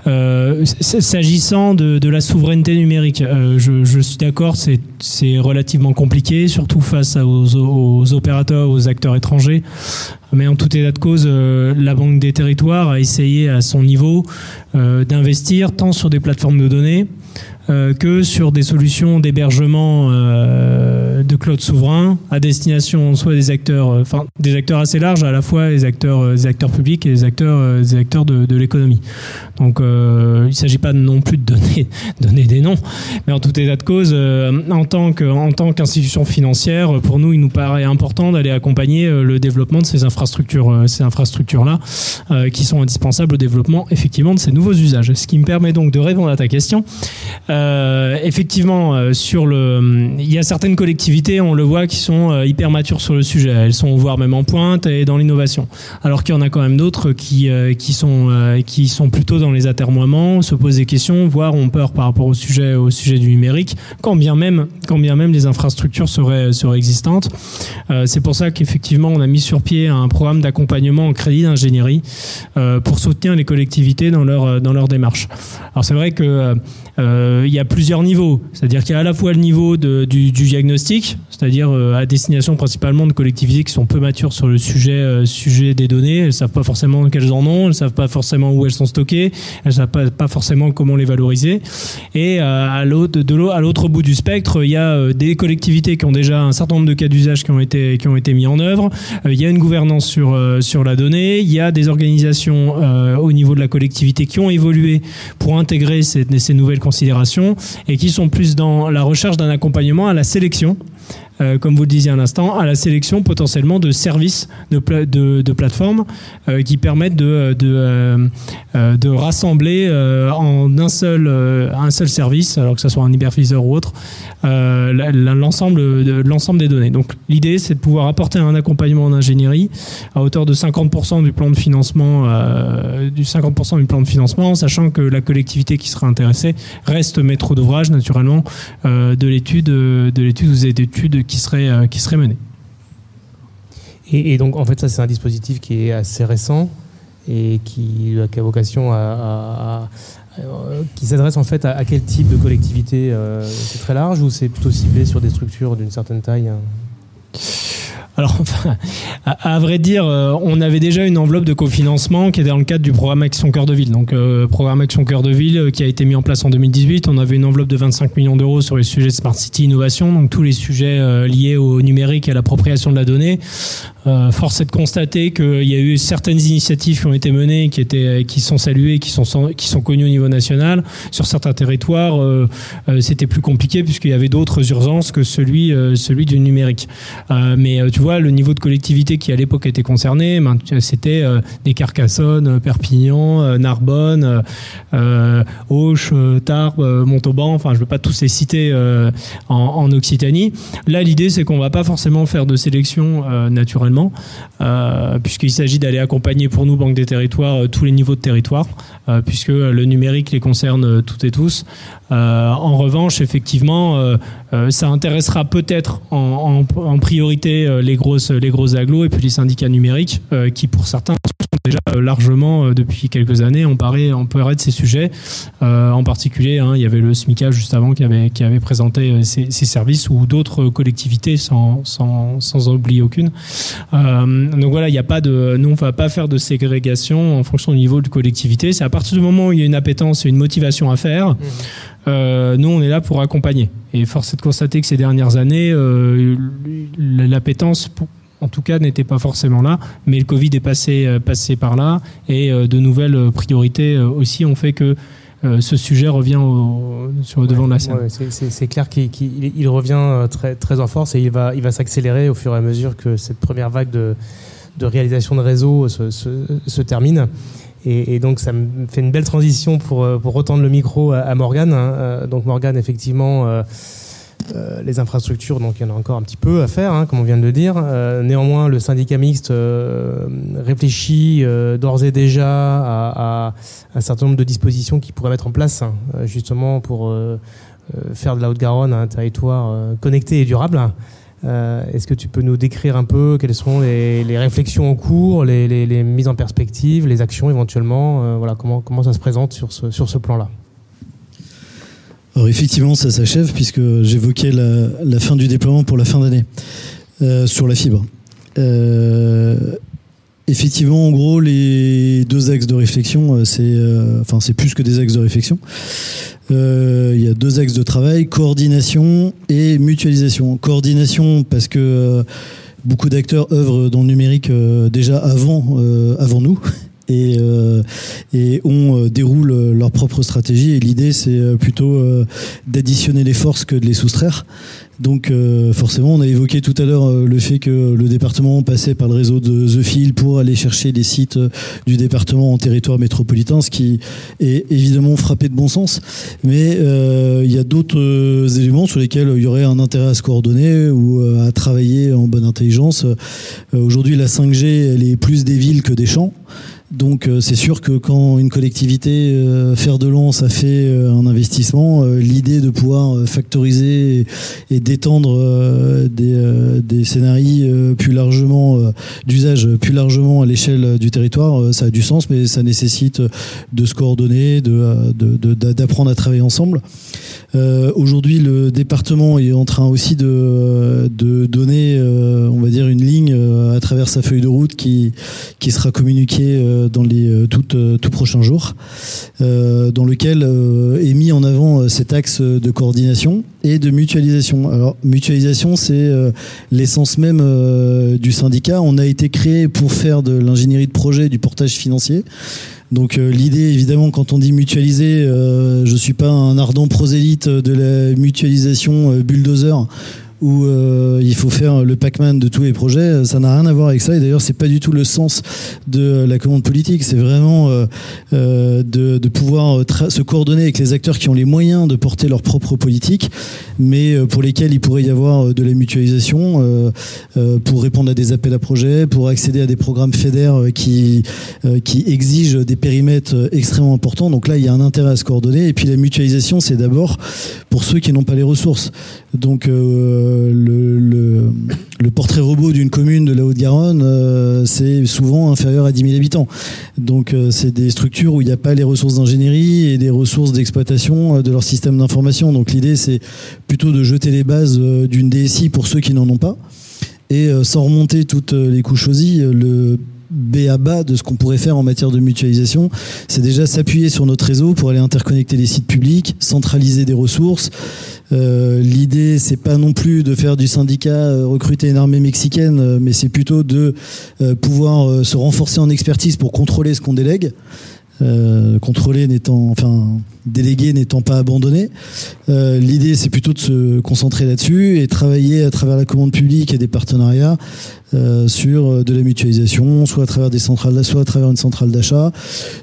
Euh, s'agissant de, de, la souveraineté numérique, euh, je, je, suis d'accord, c'est relativement compliqué, surtout face aux, aux, opérateurs, aux acteurs étrangers. Mais en tout état de cause, euh, la Banque des Territoires a essayé à son niveau d'investir tant sur des plateformes de données euh, que sur des solutions d'hébergement euh, de cloud souverain à destination soit des acteurs, euh, enfin des acteurs assez larges, à la fois les acteurs, les acteurs publics et les acteurs, les acteurs de, de l'économie. Donc il ne s'agit pas non plus de donner, donner des noms, mais en tout état de cause, en tant que, en tant qu'institution financière, pour nous, il nous paraît important d'aller accompagner le développement de ces infrastructures, ces infrastructures là, qui sont indispensables au développement effectivement de ces nouveaux usages. Ce qui me permet donc de répondre à ta question. Euh, effectivement, euh, il y a certaines collectivités, on le voit, qui sont euh, hyper matures sur le sujet. Elles sont voire même en pointe et dans l'innovation. Alors qu'il y en a quand même d'autres qui sont qui sont plutôt dans les atermoiements, se posent des questions, voire ont peur par rapport au sujet du numérique, quand bien même les infrastructures seraient existantes. C'est pour ça qu'effectivement, on a mis sur pied un programme d'accompagnement en crédit d'ingénierie pour soutenir les collectivités dans leur démarche. Alors c'est vrai que il y a plusieurs niveaux. C'est-à-dire qu'il y a à la fois le niveau du, diagnostic, c'est-à-dire euh, à destination principalement de collectivités qui sont peu matures sur le sujet, euh, des données. Elles savent pas forcément qu'elles en ont, elles savent pas forcément où elles sont stockées, elles savent pas, forcément comment les valoriser. Et à l'autre, bout du spectre, il y a des collectivités qui ont déjà un certain nombre de cas d'usage qui ont été mis en œuvre. Il y a une gouvernance sur la donnée. Il y a des organisations au niveau de la collectivité qui ont évolué pour intégrer ces nouvelles considérations et qui sont plus dans la recherche d'un accompagnement à la sélection euh, comme vous le disiez un instant, à la sélection potentiellement de services de, plateformes euh, qui permettent de, euh, rassembler en un seul, service, alors que ce soit un hyperviseur ou autre, l'ensemble de, l'ensemble des données. Donc l'idée, c'est de pouvoir apporter un accompagnement en ingénierie à hauteur de 50% du plan de financement, du 50% du plan de financement, sachant que la collectivité qui sera intéressée reste maître d'ouvrage naturellement de l'étude, de l'étude ou des qui serait, euh, qui serait menée. Et, donc, en fait, ça, c'est un dispositif qui est assez récent et qui, a vocation à, qui s'adresse en fait à, quel type de collectivité euh, C'est très large ou c'est plutôt ciblé sur des structures d'une certaine taille hein? Alors, enfin, à, vrai dire, euh, on avait déjà une enveloppe de cofinancement qui était dans le cadre du programme Action Cœur de Ville. Donc, euh, programme Action Cœur de Ville euh, qui a été mis en place en 2018. On avait une enveloppe de 25 millions d'euros sur les sujets de Smart City Innovation, donc tous les sujets liés au numérique et à l'appropriation de la donnée. force est de constater qu'il y a eu certaines initiatives qui ont été menées, qui sont saluées, qui sont, qui connues au niveau national. Sur certains territoires, c'était plus compliqué puisqu'il y avait d'autres urgences que celui, du numérique. Le niveau de collectivité qui à l'époque était concerné. Ben, c'était euh, des Carcassonne, Perpignan, Narbonne, Auch, Tarbes, Montauban. Enfin, je ne veux pas tous les citer en, en, Occitanie. Là, l'idée, c'est qu'on va pas forcément faire de sélection naturellement, puisqu'il s'agit d'aller accompagner pour nous, Banque des Territoires, tous les niveaux de territoire, puisque le numérique les concerne toutes et tous. En revanche, effectivement, ça intéressera peut-être en, priorité les grosses, les grosses agglos et puis les syndicats numériques qui, pour certains, sont déjà largement depuis quelques années emparés, emparés de ces sujets. en particulier, hein, il y avait le SMICA juste avant qui avait, qui avait présenté ses, services ou d'autres collectivités sans, sans, sans oublier aucune. donc voilà, il n'y a pas de, nous on va pas faire de ségrégation en fonction du niveau de collectivité. C'est à partir du moment où il y a une appétence et une motivation à faire. Mmh. Euh, nous, on est là pour accompagner. Et force est de constater que ces dernières années, euh, l'appétence, en tout cas, n'était pas forcément là. Mais le Covid est passé, euh, passé par là. Et de nouvelles priorités aussi ont fait que ce sujet revient au, sur le devant de la scène. Ouais, c'est clair qu'il il revient très, très en force et il va, il va s'accélérer au fur et à mesure que cette première vague de, de réalisation de réseau se, se, se termine. Et, donc ça me fait une belle transition pour, euh, pour retendre le micro à, à Morgane. Hein. Euh, donc Morgane, effectivement, euh, les infrastructures, donc il y en a encore un petit peu à faire, hein, comme on vient de le dire. Néanmoins, le syndicat mixte réfléchit d'ores et déjà à, à, un certain nombre de dispositions qu'il pourrait mettre en place, hein, justement pour faire de la Haute-Garonne un territoire connecté et durable. Euh, Est-ce que tu peux nous décrire un peu quelles sont les, réflexions en cours, les, mises en perspective, les actions éventuellement euh, Voilà, comment, comment ça se présente sur ce, sur ce plan-là? Alors effectivement, ça s'achève puisque j'évoquais la, la, fin du déploiement pour la fin d'année euh, sur la fibre. Effectivement, en gros, les deux axes de réflexion, euh, c'est euh, enfin c'est plus que des axes de réflexion. Euh, il y a deux axes de travail coordination et mutualisation. Coordination parce que euh, beaucoup d'acteurs œuvrent dans le numérique déjà avant avant nous. Et, et on déroule leur propre stratégie et l'idée c'est plutôt d'additionner les forces que de les soustraire donc euh, forcément, on a évoqué tout à l'heure euh, le fait que le département passait par le réseau de The Fil pour aller chercher des sites euh, du département en territoire métropolitain, ce qui est évidemment frappé de bon sens. Mais il y a d'autres éléments sur lesquels il y aurait un intérêt à se coordonner ou à travailler en bonne intelligence. Aujourd'hui, la 5G, elle est plus des villes que des champs. Donc euh, c'est sûr que quand une collectivité euh, faire de lance a fait euh, un investissement, l'idée de pouvoir factoriser et, d'étendre des, des scénarios plus largement d'usage plus largement à l'échelle du territoire, ça a du sens, mais ça nécessite de se coordonner, d'apprendre à travailler ensemble. Aujourd'hui, le département est en train aussi de, de donner, on va dire, une ligne à travers sa feuille de route qui, qui sera communiquée dans les euh, tout, euh, tout prochains jours, euh, dans lequel est mis en avant cet axe de coordination et de mutualisation. Alors, mutualisation, c'est l'essence même du syndicat. On a été créé pour faire de l'ingénierie de projet, du portage financier. Donc l'idée, évidemment, quand on dit mutualiser, euh, je suis pas un ardent prosélyte de la mutualisation bulldozer où euh, il faut faire le Pac-Man de tous les projets. Ça n'a rien à voir avec ça. Et d'ailleurs, c'est pas du tout le sens de la commande politique. C'est vraiment euh, euh de, de, pouvoir se coordonner avec les acteurs qui ont les moyens de porter leur propre politique, mais euh, pour lesquels il pourrait y avoir euh, de la mutualisation euh, pour répondre à des appels à projets, pour accéder à des programmes fédères qui qui exigent des périmètres extrêmement importants. Donc là, il y a un intérêt à se coordonner. Et puis la mutualisation, c'est d'abord pour ceux qui n'ont pas les ressources. Donc euh, le, le, portrait robot d'une commune de la Haute-Garonne, euh, c'est souvent inférieur à 10 000 habitants. Donc euh, c'est des structures où il n'y a pas les ressources d'ingénierie et des ressources d'exploitation de leur système d'information. Donc l'idée c'est plutôt de jeter les bases d'une DSI pour ceux qui n'en ont pas. Et sans remonter toutes les couches aussi, le B à bas de ce qu'on pourrait faire en matière de mutualisation, c'est déjà s'appuyer sur notre réseau pour aller interconnecter les sites publics, centraliser des ressources. Euh, L'idée, c'est pas non plus de faire du syndicat euh, recruter une armée mexicaine, euh, mais c'est plutôt de pouvoir se renforcer en expertise pour contrôler ce qu'on délègue. Euh, contrôlé n'étant, enfin délégué n'étant pas abandonné. Euh, L'idée, c'est plutôt de se concentrer là-dessus et travailler à travers la commande publique et des partenariats euh, sur euh, de la mutualisation, soit à travers des centrales, soit à travers une centrale d'achat,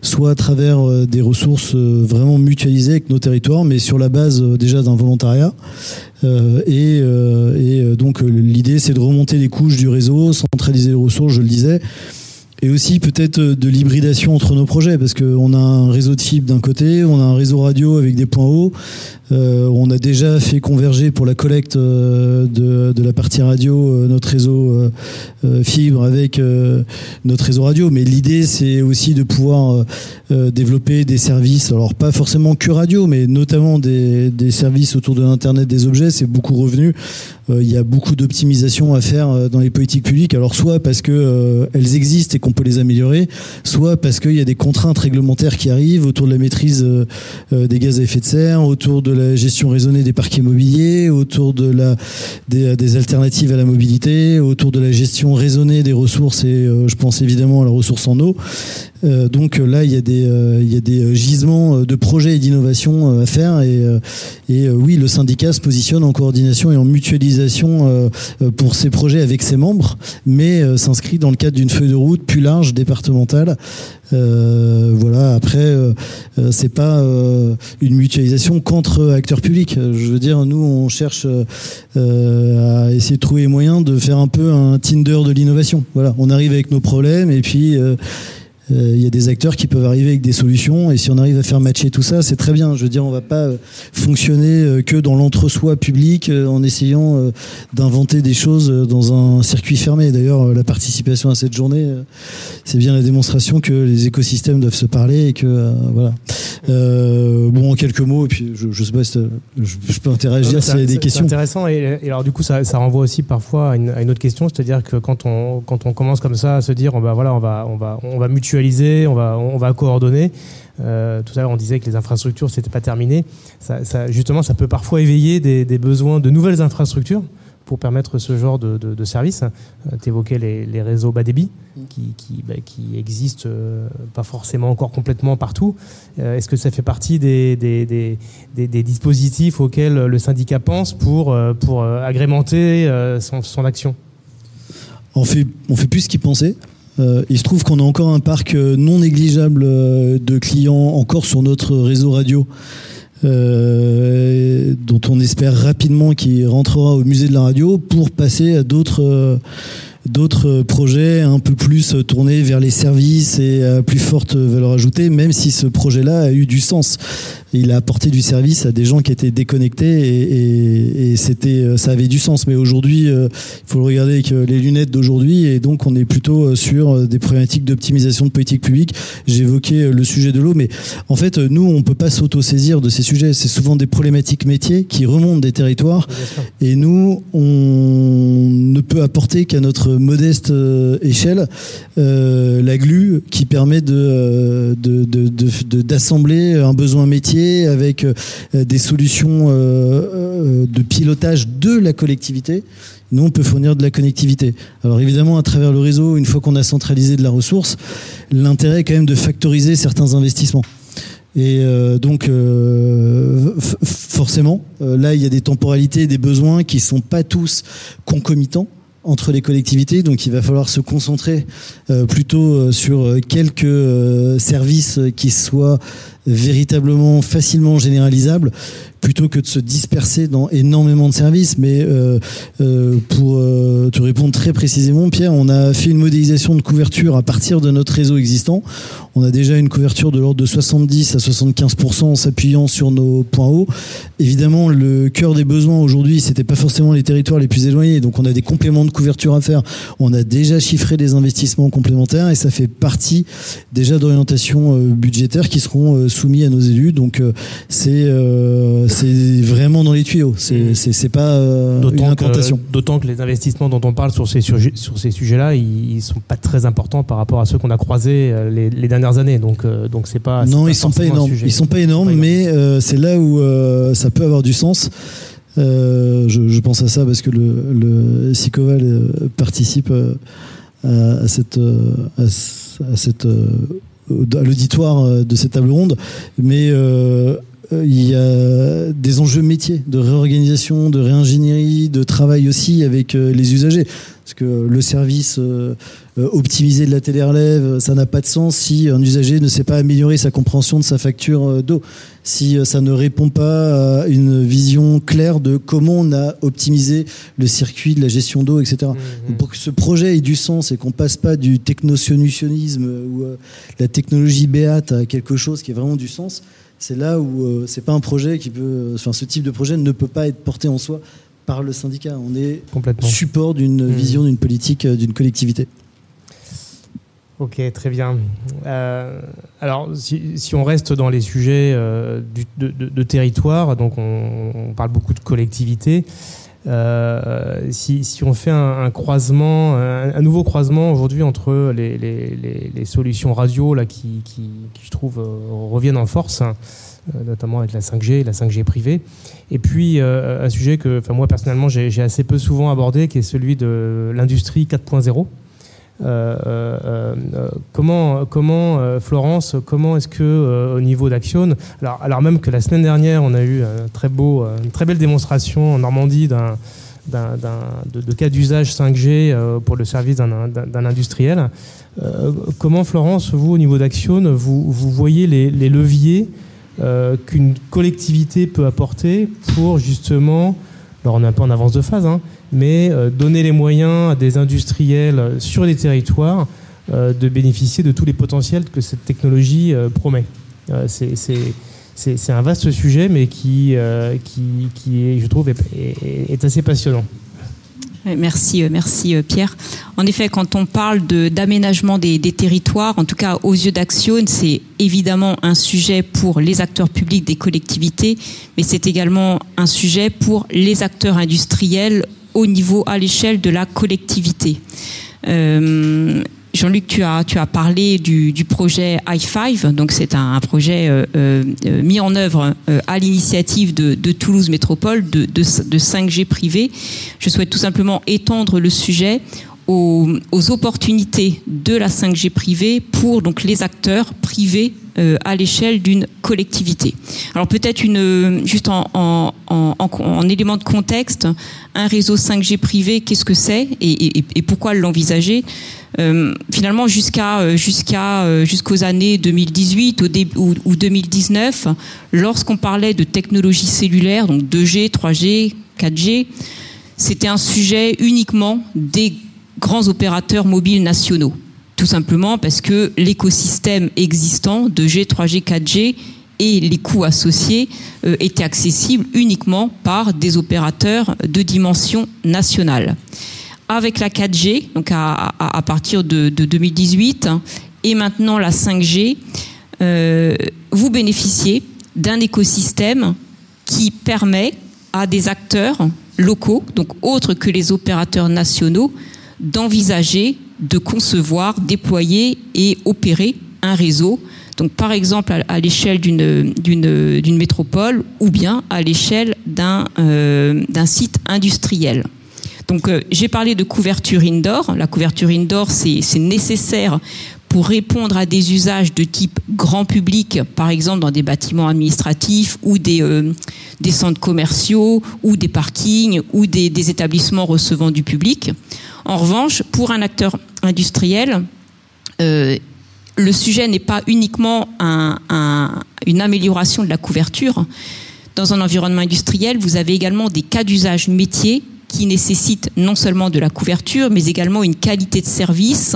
soit à travers euh, des ressources euh, vraiment mutualisées avec nos territoires, mais sur la base déjà d'un volontariat. Et, et, donc l'idée, c'est de remonter les couches du réseau, centraliser les ressources, je le disais et aussi peut-être euh, de l'hybridation entre nos projets parce qu'on a un réseau de fibre d'un côté, on a un réseau radio avec des points hauts, euh, on a déjà fait converger pour la collecte euh, de, de, la partie radio euh, notre réseau euh, euh, fibre avec notre réseau radio, mais l'idée c'est aussi de pouvoir développer des services, alors pas forcément que radio, mais notamment des, des services autour de l'internet des objets, c'est beaucoup revenu. Il y a beaucoup d'optimisation à faire dans les politiques publiques, alors soit parce que elles existent et qu'on peut les améliorer, soit parce qu'il y a des contraintes réglementaires qui arrivent autour de la maîtrise des gaz à effet de serre, autour de la gestion raisonnée des parcs immobiliers, autour de la, des, des, alternatives à la mobilité, autour de la gestion raisonnée des ressources et euh, je pense évidemment à la ressource en eau. Euh, donc là, il y a des, euh, y a des gisements de projets et d'innovation à faire et, et oui, le syndicat se positionne en coordination et en mutualisation pour ces projets avec ses membres, mais s'inscrit dans le cadre d'une feuille de route plus large, départementale, euh, voilà. Après, euh, c'est pas euh, une mutualisation contre acteurs publics. Je veux dire, nous, on cherche à essayer de trouver moyen de faire un peu un Tinder de l'innovation. Voilà. On arrive avec nos problèmes et puis il y a des acteurs qui peuvent arriver avec des solutions et si on arrive à faire matcher tout ça, c'est très bien. Je veux dire, on va pas fonctionner que dans l'entre-soi public en essayant d'inventer des choses dans un circuit fermé. D'ailleurs, la participation à cette journée, c'est bien la démonstration que les écosystèmes doivent se parler et que euh, voilà. Euh, bon, en quelques mots, et puis je, je sais pas si je, je, peux interagir s'il y a des questions. C'est intéressant et, et, alors du coup, ça, ça renvoie aussi parfois à une, à une autre question, c'est-à-dire que quand on quand on commence comme ça à se dire, on va voilà, on va on va on va mutualiser, on va on va coordonner. Euh, tout à l'heure, on disait que les infrastructures, c'était pas terminé. Ça, justement, ça peut parfois éveiller des, besoins de nouvelles infrastructures pour permettre ce genre de, de, service. Euh, tu évoquais les, réseaux bas débit qui, bah, existent euh, pas forcément encore complètement partout. Est-ce que ça fait partie des, dispositifs auxquels le syndicat pense pour, agrémenter son, son action? On fait, on fait plus ce qu'il pensait. Euh, il se trouve qu'on a encore un parc non négligeable de clients encore sur notre réseau radio. Euh, dont on espère rapidement qu'il rentrera au musée de la radio pour passer à d'autres euh, d'autres projets un peu plus tournés vers les services et à plus forte valeur ajoutée, même si ce projet-là a eu du sens. Il a apporté du service à des gens qui étaient déconnectés et, et, et c'était, ça avait du sens. Mais aujourd'hui, il faut le regarder avec les lunettes d'aujourd'hui et donc on est plutôt sur des problématiques d'optimisation de politique publique. J'évoquais le sujet de l'eau, mais en fait, nous, on peut pas s'auto-saisir de ces sujets. C'est souvent des problématiques métiers qui remontent des territoires et nous, on ne peut apporter qu'à notre modeste échelle euh, la glue qui permet de, de, de, de, d'assembler un besoin métier avec euh, des solutions euh, de pilotage de la collectivité. Nous, on peut fournir de la connectivité. Alors évidemment, à travers le réseau, une fois qu'on a centralisé de la ressource, l'intérêt est quand même de factoriser certains investissements. Et euh, donc, euh, forcément, euh, là, il y a des temporalités, des besoins qui sont pas tous concomitants entre les collectivités, donc il va falloir se concentrer euh, plutôt sur quelques euh, services qui soient véritablement facilement généralisables plutôt que de se disperser dans énormément de services. Mais euh, euh, pour euh, te répondre très précisément, Pierre, on a fait une modélisation de couverture à partir de notre réseau existant. On a déjà une couverture de l'ordre de 70 à 75% en s'appuyant sur nos points hauts. Évidemment, le cœur des besoins aujourd'hui, c'était pas forcément les territoires les plus éloignés. Donc on a des compléments de couverture à faire. On a déjà chiffré des investissements complémentaires et ça fait partie déjà d'orientations budgétaires qui seront soumis à nos élus. Donc c'est c'est vraiment dans les tuyaux. C'est c'est pas euh, une incantation. D'autant que les investissements dont on parle sur ces sur ces sujets-là, ils, sont pas très importants par rapport à ceux qu'on a croisés les, les, dernières années. Donc euh, donc c'est pas non, pas ils sont pas énormes. Ils sont pas énormes, pas mais euh, c'est là où euh, ça peut avoir du sens. Je, je, pense à ça parce que le, le Sicoval participe à, à, cette à, à cette à l'auditoire de cette table ronde, mais il y a des enjeux métiers, de réorganisation, de réingénierie, de travail aussi avec les usagers. Parce que le service euh, euh, optimisé de la télé-relève, ça n'a pas de sens si un usager ne sait pas améliorer sa compréhension de sa facture euh, d'eau. Si ça ne répond pas à une vision claire de comment on a optimisé le circuit de la gestion d'eau, etc. Mmh, mmh. Pour que ce projet ait du sens et qu'on passe pas du technosolutionnisme ou la technologie béate à quelque chose qui a vraiment du sens, c'est là où c'est pas un projet qui peut, enfin ce type de projet ne peut pas être porté en soi par le syndicat. On est Complètement. support d'une mmh. vision, d'une politique, euh, d'une collectivité. Ok, très bien. Euh, alors, si, on reste dans les sujets euh, de, territoire, donc on, parle beaucoup de collectivité. si, on fait un, croisement, un, nouveau croisement aujourd'hui entre les, solutions radio là, qui, je trouve, reviennent en force, hein, notamment avec la 5G et la 5G privée, et puis, euh, un sujet que moi, personnellement, j'ai assez peu souvent abordé, qui est celui de l'industrie 4.0. Euh, euh, comment, comment Florence, comment est-ce que au niveau d'Action, alors, alors même que la semaine dernière, on a eu un très beau, une très belle démonstration en Normandie d'un de, cas d'usage 5G pour le service d'un industriel. comment, Florence, vous, au niveau d'Action, vous, vous voyez les, les leviers euh, qu'une collectivité peut apporter pour justement, alors on est un peu en avance de phase, hein, mais euh, donner les moyens à des industriels sur les territoires euh, de bénéficier de tous les potentiels que cette technologie promet. c'est un vaste sujet, mais qui, qui, qui est, je trouve, est assez passionnant. Merci, euh, merci euh, Pierre. En effet, quand on parle d'aménagement des, des, territoires, en tout cas aux yeux d'Action, c'est évidemment un sujet pour les acteurs publics des collectivités, mais c'est également un sujet pour les acteurs industriels au niveau, à l'échelle de la collectivité. Euh, Jean-Luc, tu as, tu as parlé du, projet i5, donc c'est un, projet euh, euh, mis en œuvre à l'initiative de, Toulouse Métropole de, de, 5G privé. Je souhaite tout simplement étendre le sujet aux, opportunités de la 5G privée pour donc les acteurs privés à l'échelle d'une collectivité. Alors peut-être une juste en, en, en, élément de contexte, un réseau 5G privé, qu'est-ce que c'est et, pourquoi l'envisager? Euh, finalement jusqu'à euh, jusqu'à euh, jusqu'aux années 2018 ou, ou 2019, lorsqu'on parlait de technologie cellulaire, donc 2G, 3G, 4G, c'était un sujet uniquement des grands opérateurs mobiles nationaux. Tout simplement parce que l'écosystème existant, 2G, 3G, 4G, et les coûts associés étaient accessibles uniquement par des opérateurs de dimension nationale. Avec la 4G, donc à, partir de, 2018, et maintenant la 5G, euh, vous bénéficiez d'un écosystème qui permet à des acteurs locaux, donc autres que les opérateurs nationaux, d'envisager, de concevoir, déployer et opérer un réseau. Donc, par exemple, à, l'échelle d'une métropole ou bien à l'échelle d'un euh, site industriel. Donc euh, j'ai parlé de couverture indoor. La couverture indoor, c'est nécessaire pour répondre à des usages de type grand public, par exemple dans des bâtiments administratifs ou des, euh, des centres commerciaux ou des parkings ou des, établissements recevant du public. En revanche, pour un acteur industriel, euh, le sujet n'est pas uniquement une amélioration de la couverture. Dans un environnement industriel, vous avez également des cas d'usage métiers qui nécessite non seulement de la couverture, mais également une qualité de service,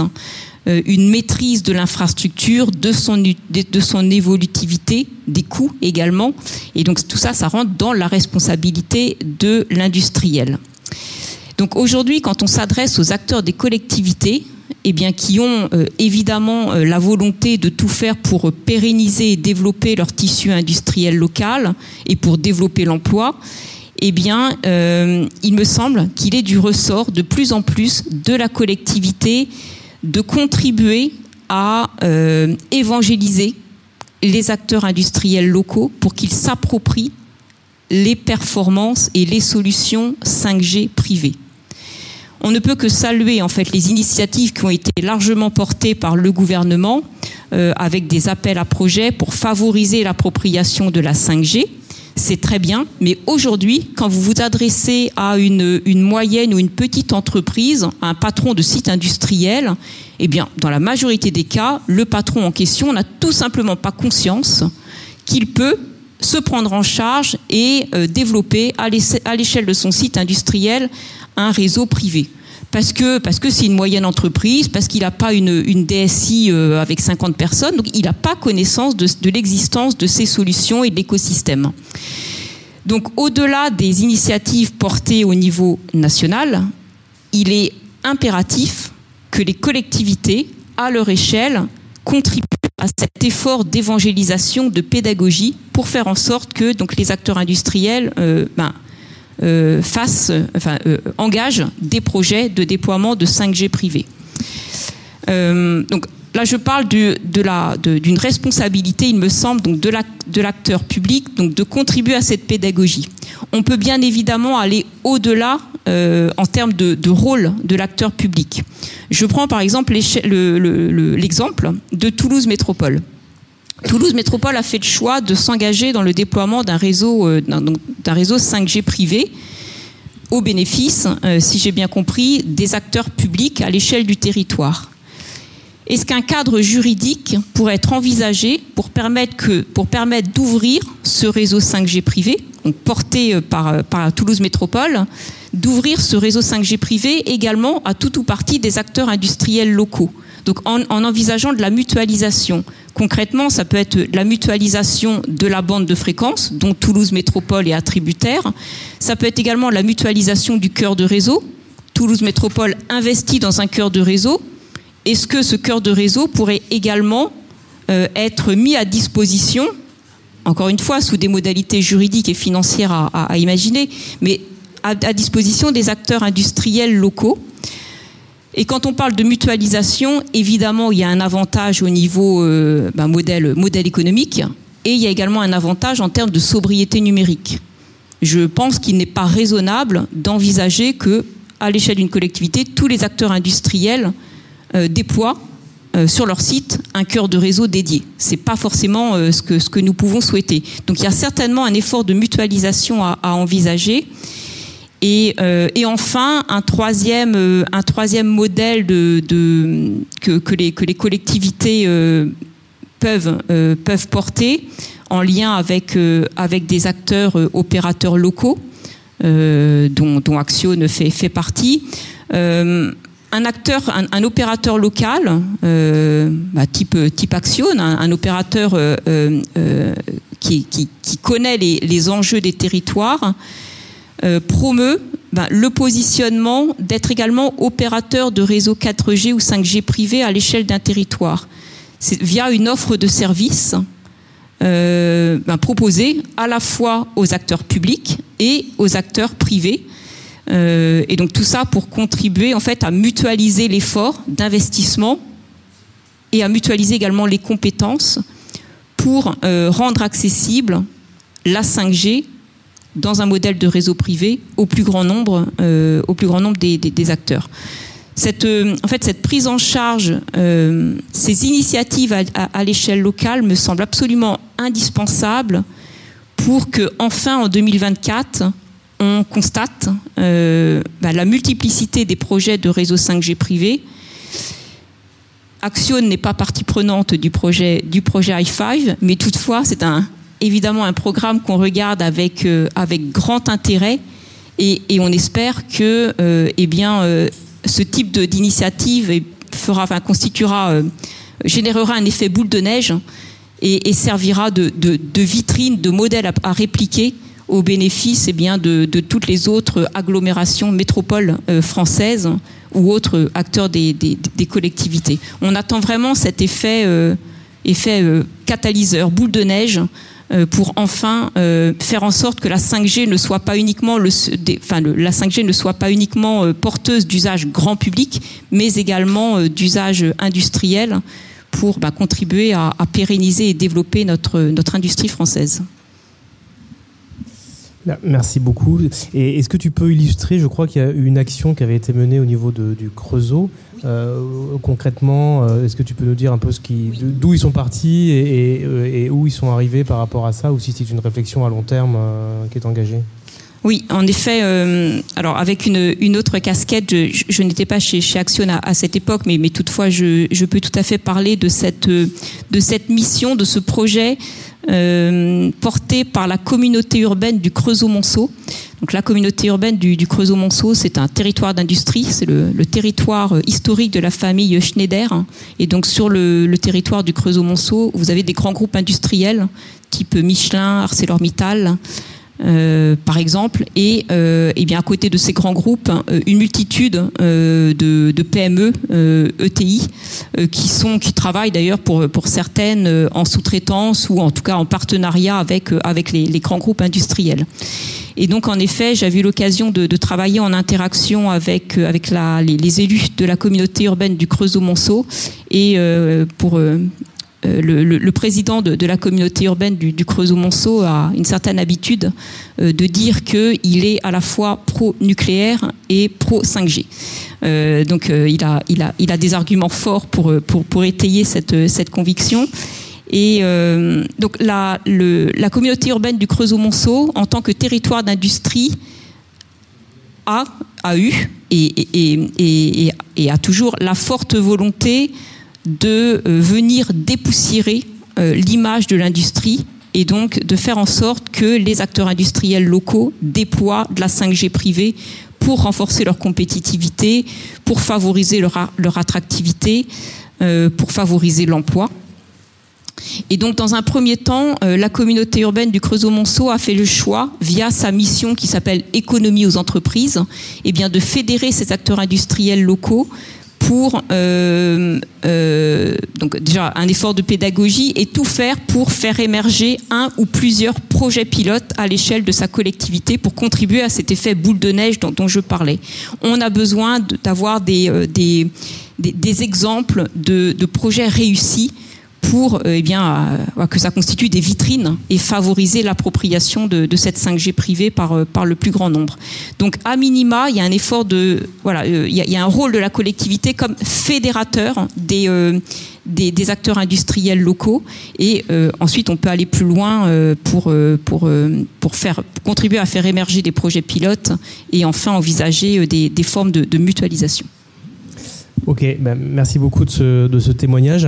euh, une maîtrise de l'infrastructure, de son, de son évolutivité, des coûts également. Et donc tout ça, ça rentre dans la responsabilité de l'industriel. Donc aujourd'hui, quand on s'adresse aux acteurs des collectivités, eh bien, qui ont euh, évidemment euh, la volonté de tout faire pour pérenniser et développer leur tissu industriel local et pour développer l'emploi, eh bien, euh, il me semble qu'il est du ressort de plus en plus de la collectivité de contribuer à évangéliser les acteurs industriels locaux pour qu'ils s'approprient les performances et les solutions 5G privées. On ne peut que saluer en fait les initiatives qui ont été largement portées par le gouvernement avec des appels à projets pour favoriser l'appropriation de la 5G c'est très bien, mais aujourd'hui, quand vous vous adressez à une, une, moyenne ou une petite entreprise, à un patron de site industriel, eh bien, dans la majorité des cas, le patron en question n'a tout simplement pas conscience qu'il peut se prendre en charge et euh, développer à l'échelle de son site industriel un réseau privé parce que c'est une moyenne entreprise, parce qu'il n'a pas une, DSI euh, avec 50 personnes, donc il n'a pas connaissance de, de l'existence de ces solutions et de l'écosystème. Donc au-delà des initiatives portées au niveau national, il est impératif que les collectivités, à leur échelle, contribuent à cet effort d'évangélisation, de pédagogie, pour faire en sorte que donc les acteurs industriels euh, ben, euh, fasse, enfin, euh, engage des projets de déploiement de 5G privé. Donc là, je parle de, la, d'une responsabilité, il me semble, donc de l'acteur public, donc de contribuer à cette pédagogie. On peut bien évidemment aller au-delà en termes de, rôle de l'acteur public. Je prends par exemple l'exemple de Toulouse Métropole. Toulouse Métropole a fait le choix de s'engager dans le déploiement d'un réseau, euh, d'un réseau 5G privé au bénéfice, euh, si j'ai bien compris, des acteurs publics à l'échelle du territoire. Est-ce qu'un cadre juridique pourrait être envisagé pour permettre, d'ouvrir ce réseau 5G privé, donc porté euh, par, par Toulouse Métropole, d'ouvrir ce réseau 5G privé également à tout ou partie des acteurs industriels locaux donc en, envisageant de la mutualisation. Concrètement, ça peut être la mutualisation de la bande de fréquence, dont Toulouse Métropole est attributaire. Ça peut être également la mutualisation du cœur de réseau. Toulouse Métropole investit dans un cœur de réseau. Est-ce que ce cœur de réseau pourrait également euh, être mis à disposition, encore une fois, sous des modalités juridiques et financières à, imaginer, mais à disposition des acteurs industriels locaux et quand on parle de mutualisation, évidemment, il y a un avantage au niveau euh, ben, modèle, économique et il y a également un avantage en termes de sobriété numérique. Je pense qu'il n'est pas raisonnable d'envisager que, à l'échelle d'une collectivité, tous les acteurs industriels euh, déploient euh, sur leur site un cœur de réseau dédié. C'est pas forcément ce, que, nous pouvons souhaiter. Donc il y a certainement un effort de mutualisation à envisager. Euh, et, enfin, un troisième, euh, un troisième modèle que, les, collectivités euh, peuvent, peuvent porter en lien avec, avec des acteurs opérateurs locaux, dont, dont Action fait, fait partie. un acteur, un, opérateur local, bah, type, type Action, un, opérateur qui, qui, connaît les enjeux des territoires, euh, promeut ben, le positionnement d'être également opérateur de réseau 4G ou 5G privé à l'échelle d'un territoire. Via une offre de services euh, ben, proposée à la fois aux acteurs publics et aux acteurs privés. Euh, et donc tout ça pour contribuer en fait à mutualiser l'effort d'investissement et à mutualiser également les compétences pour rendre accessible la 5G dans un modèle de réseau privé au plus grand nombre, euh, au plus grand nombre des, acteurs. Cette, euh, en fait, cette prise en charge, euh, ces initiatives à, l'échelle locale me semblent absolument indispensables pour que, enfin, en 2024, on constate bah, la multiplicité des projets de réseau 5G privé. Action n'est pas partie prenante du projet du projet i5, mais toutefois, c'est un, évidemment un programme qu'on regarde avec, euh, avec grand intérêt et, on espère que euh, eh bien, euh, ce type d'initiative fera, constituera, générera un effet boule de neige et, servira de, de, vitrine, de modèle à, répliquer au bénéfice eh bien, de, toutes les autres agglomérations, métropoles françaises ou autres acteurs des, des, collectivités. On attend vraiment cet effet, effet catalyseur, boule de neige, pour enfin euh, faire en sorte que la 5G ne soit pas uniquement le, enfin, la 5G ne soit pas uniquement euh, porteuse d'usage grand public, mais également d'usage industriel pour bah, contribuer à, pérenniser et développer notre industrie française. Merci beaucoup. Et est-ce que tu peux illustrer, je crois qu'il y a eu une action qui avait été menée au niveau du Creusot. Euh, concrètement, euh, est-ce que tu peux nous dire un peu ce qui, d'où ils sont partis et, où ils sont arrivés par rapport à ça, ou si c'est une réflexion à long terme euh, qui est engagée? Oui, en effet. alors avec une, autre casquette, je, n'étais pas chez, chez Action à, cette époque, mais, mais toutefois, je, je, peux tout à fait parler de cette, de cette mission, de ce projet euh, porté par la communauté urbaine du Creusot-Monceau. Donc la communauté urbaine du, Creusot-Monceau, c'est un territoire d'industrie, c'est le, territoire euh, historique de la famille Schneider. Et donc sur le, territoire du Creusot-Monceau, vous avez des grands groupes industriels, type Michelin, ArcelorMittal, euh, par exemple, et, euh, et, bien à côté de ces grands groupes, euh, une multitude de, PME, ETI, e qui sont, qui travaillent d'ailleurs pour pour certaines en sous-traitance ou en tout cas en partenariat avec avec les, grands groupes industriels. Et donc, en effet, j'avais eu l'occasion de, travailler en interaction avec, avec les, les, élus de la communauté urbaine du Creusot-Monceau et pour, euh, le, président de, la communauté urbaine du, Creusot-Monceau a une certaine habitude euh, de dire qu'il est à la fois pro-nucléaire et pro-5G. Euh, donc il, a, il, a, il a des arguments forts pour, pour, étayer cette, cette conviction. Et donc la, la communauté urbaine du Creusot-Monceau, en tant que territoire d'industrie, a, a eu et, et, et, a toujours la forte volonté de euh, venir dépoussiérer euh, l'image de l'industrie et donc de faire en sorte que les acteurs industriels locaux déploient de la 5G privée pour renforcer leur compétitivité, pour favoriser leur, leur attractivité, euh, pour favoriser l'emploi. Et donc, dans un premier temps, la communauté urbaine du Creusot-Monceau a fait le choix, via sa mission qui s'appelle Économie aux entreprises, eh bien, de fédérer ces acteurs industriels locaux pour euh, euh, déjà un effort de pédagogie et tout faire pour faire émerger un ou plusieurs projets pilotes à l'échelle de sa collectivité pour contribuer à cet effet boule de neige dont, je parlais. On a besoin d'avoir des, euh, des, exemples de projets réussis pour euh, eh euh, que ça constitue des vitrines et favoriser l'appropriation de, cette 5G privée par, euh, par le plus grand nombre. Donc, à minima, il y a un effort de. Voilà, il y a, un rôle de la collectivité comme fédérateur des. des, acteurs industriels locaux et ensuite on peut aller plus loin pour, pour, pour faire, contribuer à faire émerger des projets pilotes et enfin envisager des, formes de, mutualisation. Ok, ben merci beaucoup de ce témoignage.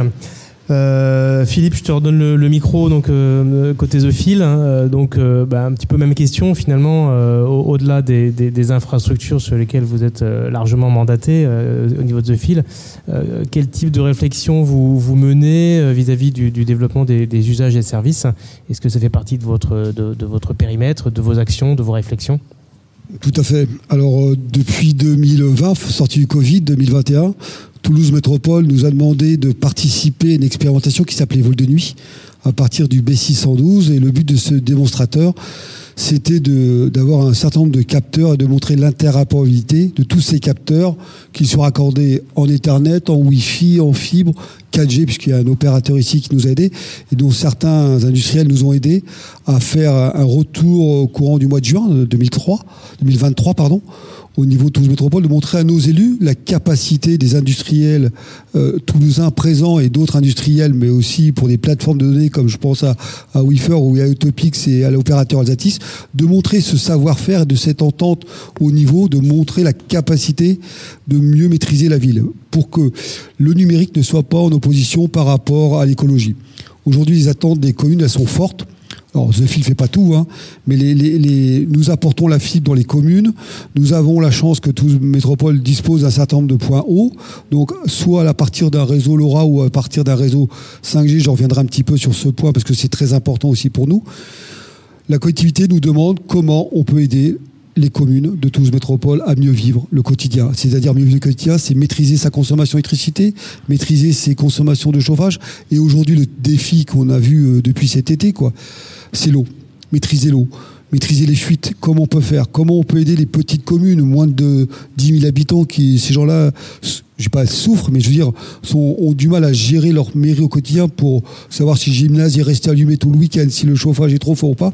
Euh, Philippe, je te redonne le, micro donc euh, côté The Fil. Hein, euh, donc, bah, un petit peu même question finalement. Au-delà des, infrastructures sur lesquelles vous êtes largement mandaté au niveau de The Fil, quel type de réflexion vous, vous menez vis-à-vis du, développement des, usages et services? Est-ce que ça fait partie de votre de, votre périmètre, de vos actions, de vos réflexions? Tout à fait. Alors depuis 2020, sortie du Covid, 2021, Toulouse Métropole nous a demandé de participer à une expérimentation qui s'appelait Vol de nuit à partir du B612 et le but de ce démonstrateur c'était d'avoir un certain nombre de capteurs et de montrer l'interopérabilité de tous ces capteurs qui sont raccordés en Ethernet, en Wi-Fi, en fibre, 4G, puisqu'il y a un opérateur ici qui nous a aidés et dont certains industriels nous ont aidés à faire un retour au courant du mois de juin 2003, 2023, pardon, au niveau de Toulouse Métropole, de montrer à nos élus la capacité des industriels euh, toulousains présents et d'autres industriels, mais aussi pour des plateformes de données comme je pense à, à Wifer ou à Utopix et à l'opérateur Alsatis, de montrer ce savoir-faire et de cette entente au niveau, de montrer la capacité de mieux maîtriser la ville pour que le numérique ne soit pas en opposition par rapport à l'écologie. Aujourd'hui, les attentes des communes, elles sont fortes. Alors, The Fil fait pas tout, hein, mais nous apportons la fibre dans les communes. Nous avons la chance que toute métropole dispose d'un certain nombre de points hauts. Donc, soit à partir d'un réseau LoRa ou à partir d'un réseau 5G, j'en reviendrai un petit peu sur ce point parce que c'est très important aussi pour nous. La collectivité nous demande comment on peut aider les communes de Toulouse Métropole à mieux vivre le quotidien. C'est-à-dire mieux vivre le quotidien, c'est maîtriser sa consommation d'électricité, maîtriser ses consommations de chauffage. Et aujourd'hui, le défi qu'on a vu euh, depuis cet été, quoi, c'est l'eau. Maîtriser l'eau. Maîtriser les fuites, comment on peut faire, comment on peut aider les petites communes, moins de 10 000 habitants, qui, ces gens-là je dis pas souffrent, mais je veux dire, sont, ont du mal à gérer leur mairie au quotidien pour savoir si le gymnase est resté allumé tout le week-end, si le chauffage est trop fort ou pas.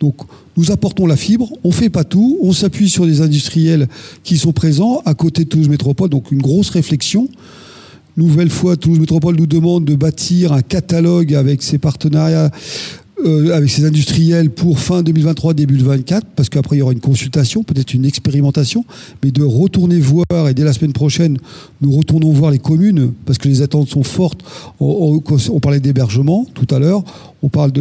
Donc, nous apportons la fibre, on fait pas tout, on s'appuie sur des industriels qui sont présents à côté de Toulouse Métropole, donc une grosse réflexion. Nouvelle fois, Toulouse Métropole nous demande de bâtir un catalogue avec ses partenariats euh, avec ces industriels pour fin 2023, début 2024, parce qu'après il y aura une consultation, peut-être une expérimentation, mais de retourner voir, et dès la semaine prochaine, nous retournons voir les communes, parce que les attentes sont fortes. On, parlait d'hébergement tout à l'heure, on parle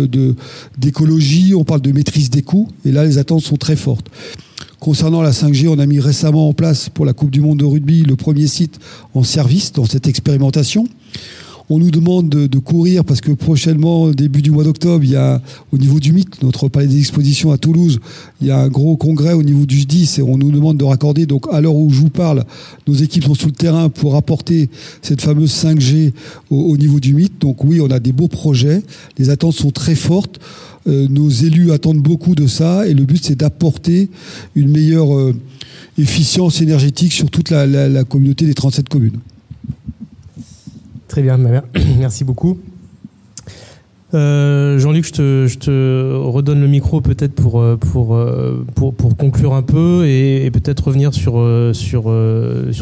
d'écologie, de, on parle de maîtrise des coûts, et là les attentes sont très fortes. Concernant la 5G, on a mis récemment en place pour la Coupe du Monde de rugby le premier site en service dans cette expérimentation. On nous demande de, courir parce que prochainement, début du mois d'octobre, il y a au niveau du MIT, notre palais des expositions à Toulouse, il y a un gros congrès au niveau du SDIS et on nous demande de raccorder. Donc à l'heure où je vous parle, nos équipes sont sur le terrain pour apporter cette fameuse 5G au, niveau du MIT. Donc oui, on a des beaux projets. Les attentes sont très fortes. Euh, nos élus attendent beaucoup de ça et le but c'est d'apporter une meilleure euh, efficience énergétique sur toute la, la communauté des 37 communes. Très bien, merci beaucoup. Euh, Jean-Luc, je te, redonne le micro peut-être pour, euh, euh, conclure un peu et, peut-être revenir sur,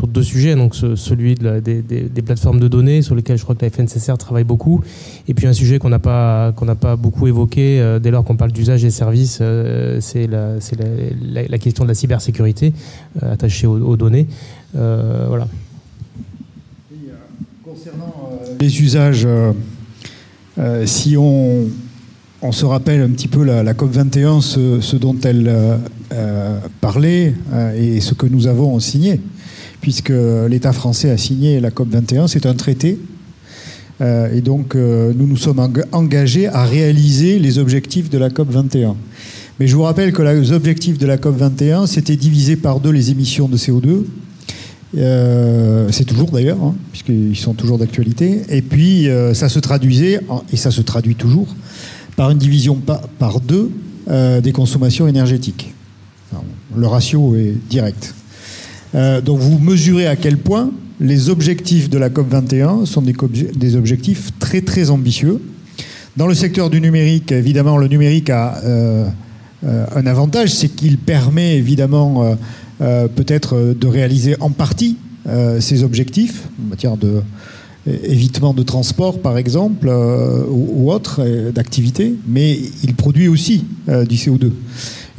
deux sujets. Donc celui de des, plateformes de données sur lesquelles je crois que la FNCSR travaille beaucoup. Et puis un sujet qu'on n'a pas, pas beaucoup évoqué dès lors qu'on parle d'usage et services, c'est la, la, la, question de la cybersécurité attachée aux, aux données. voilà. Les usages, euh, euh, si on, se rappelle un petit peu la, COP 21, ce, dont elle euh, parlait et ce que nous avons signé, puisque l'État français a signé la COP 21, c'est un traité. et donc, nous nous sommes engagés à réaliser les objectifs de la COP 21. Mais je vous rappelle que les objectifs de la COP 21, c'était diviser par deux les émissions de CO2 euh, c'est toujours d'ailleurs, hein, puisqu'ils sont toujours d'actualité. Et puis, euh, ça se traduisait, et ça se traduit toujours, par une division par, deux euh, des consommations énergétiques. le ratio est direct. donc, vous mesurez à quel point les objectifs de la COP21 sont des, des objectifs très, très ambitieux. Dans le secteur du numérique, évidemment, le numérique a un avantage, c'est qu'il permet évidemment euh, peut-être euh, de réaliser en partie euh, ces objectifs en matière de évitement de transport, par exemple, ou, autre d'activité, mais il produit aussi du CO2.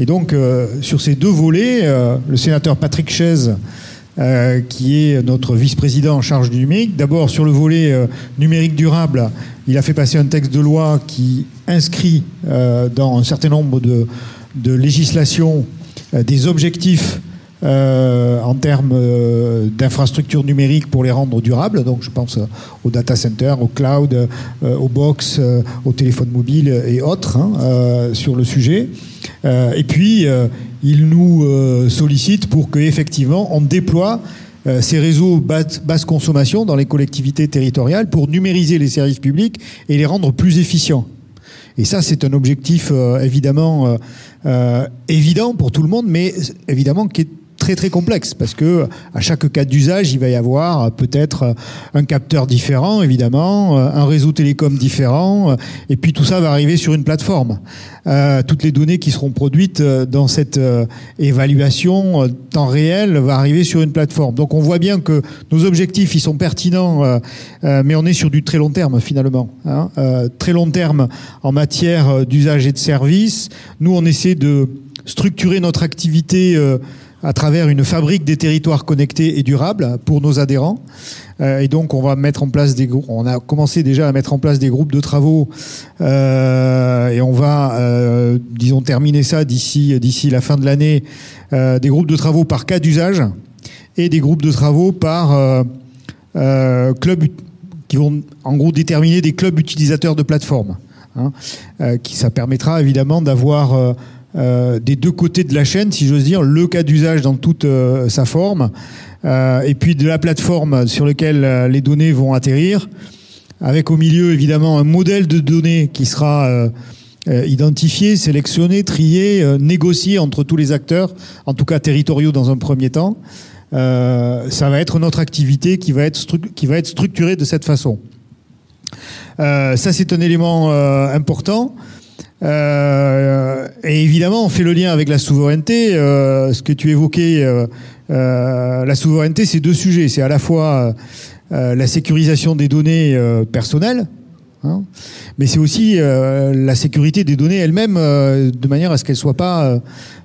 Et donc, sur ces deux volets, le sénateur Patrick Chaise, qui est notre vice-président en charge du numérique, d'abord sur le volet numérique durable, il a fait passer un texte de loi qui inscrit dans un certain nombre de, de législations des objectifs euh, en termes euh, d'infrastructures numériques pour les rendre durables. Donc je pense aux data centers, au cloud, euh, aux box, aux téléphones mobiles et autres hein, sur le sujet. et puis il nous sollicite pour qu'effectivement on déploie ces réseaux basse, consommation dans les collectivités territoriales pour numériser les services publics et les rendre plus efficients. Et ça, c'est un objectif évidemment évident pour tout le monde, mais évidemment qui est très très complexe parce que à chaque cas d'usage, il va y avoir peut-être un capteur différent, évidemment, un réseau télécom différent, et puis tout ça va arriver sur une plateforme. Euh, toutes les données qui seront produites dans cette euh, évaluation euh, temps réel va arriver sur une plateforme. Donc on voit bien que nos objectifs, ils sont pertinents, euh, mais on est sur du très long terme finalement. Hein, très long terme en matière d'usage et de service. Nous, on essaie de structurer notre activité à travers une fabrique des territoires connectés et durables pour nos adhérents. Euh, et donc, on va mettre en place des. On a commencé déjà à mettre en place des groupes de travaux euh, et on va, euh, disons, terminer ça d'ici d'ici la fin de l'année. Des groupes de travaux par cas d'usage et des groupes de travaux par club qui vont en gros déterminer des clubs utilisateurs de plateformes. Hein, qui ça permettra évidemment d'avoir euh, des deux côtés de la chaîne, si j'ose dire, le cas d'usage dans toute euh, sa forme, euh, et puis de la plateforme sur laquelle les données vont atterrir, avec au milieu évidemment un modèle de données qui sera identifié, sélectionné, trié, négocié entre tous les acteurs, en tout cas territoriaux dans un premier temps. ça va être notre activité qui va être, qui va être structurée de cette façon. ça, c'est un élément important. Et évidemment, on fait le lien avec la souveraineté. ce que tu évoquais, la souveraineté, c'est deux sujets. C'est à la fois la sécurisation des données personnelles, Hein. Mais c'est aussi euh, la sécurité des données elles-mêmes, euh, de manière à ce qu'elles ne soient pas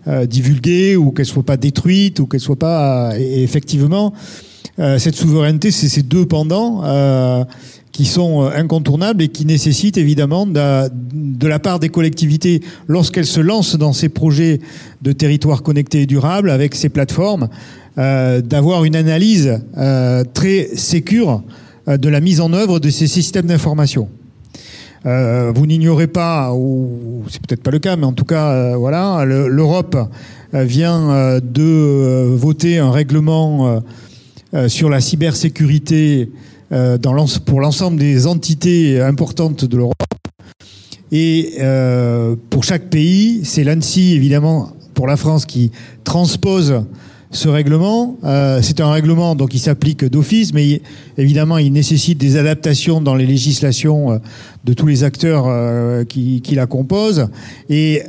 euh, divulguées ou qu'elles ne soient pas détruites ou qu'elles soient pas. Et effectivement, cette souveraineté, c'est ces deux pendants qui sont incontournables et qui nécessitent évidemment de, la part des collectivités, lorsqu'elles se lancent dans ces projets de territoire connecté et durable avec ces plateformes, d'avoir une analyse très sécure de la mise en œuvre de ces systèmes d'information. Euh, vous n'ignorez pas, ou c'est peut-être pas le cas, mais en tout cas, euh, voilà, l'Europe euh, vient de voter un règlement sur la cybersécurité dans pour l'ensemble des entités importantes de l'Europe. Et pour chaque pays, c'est l'ANSI, évidemment, pour la France, qui transpose ce règlement. Euh, c'est un règlement donc il s'applique d'office, mais évidemment il nécessite des adaptations dans les législations euh, de tous les acteurs euh, qui, qui, la composent. Et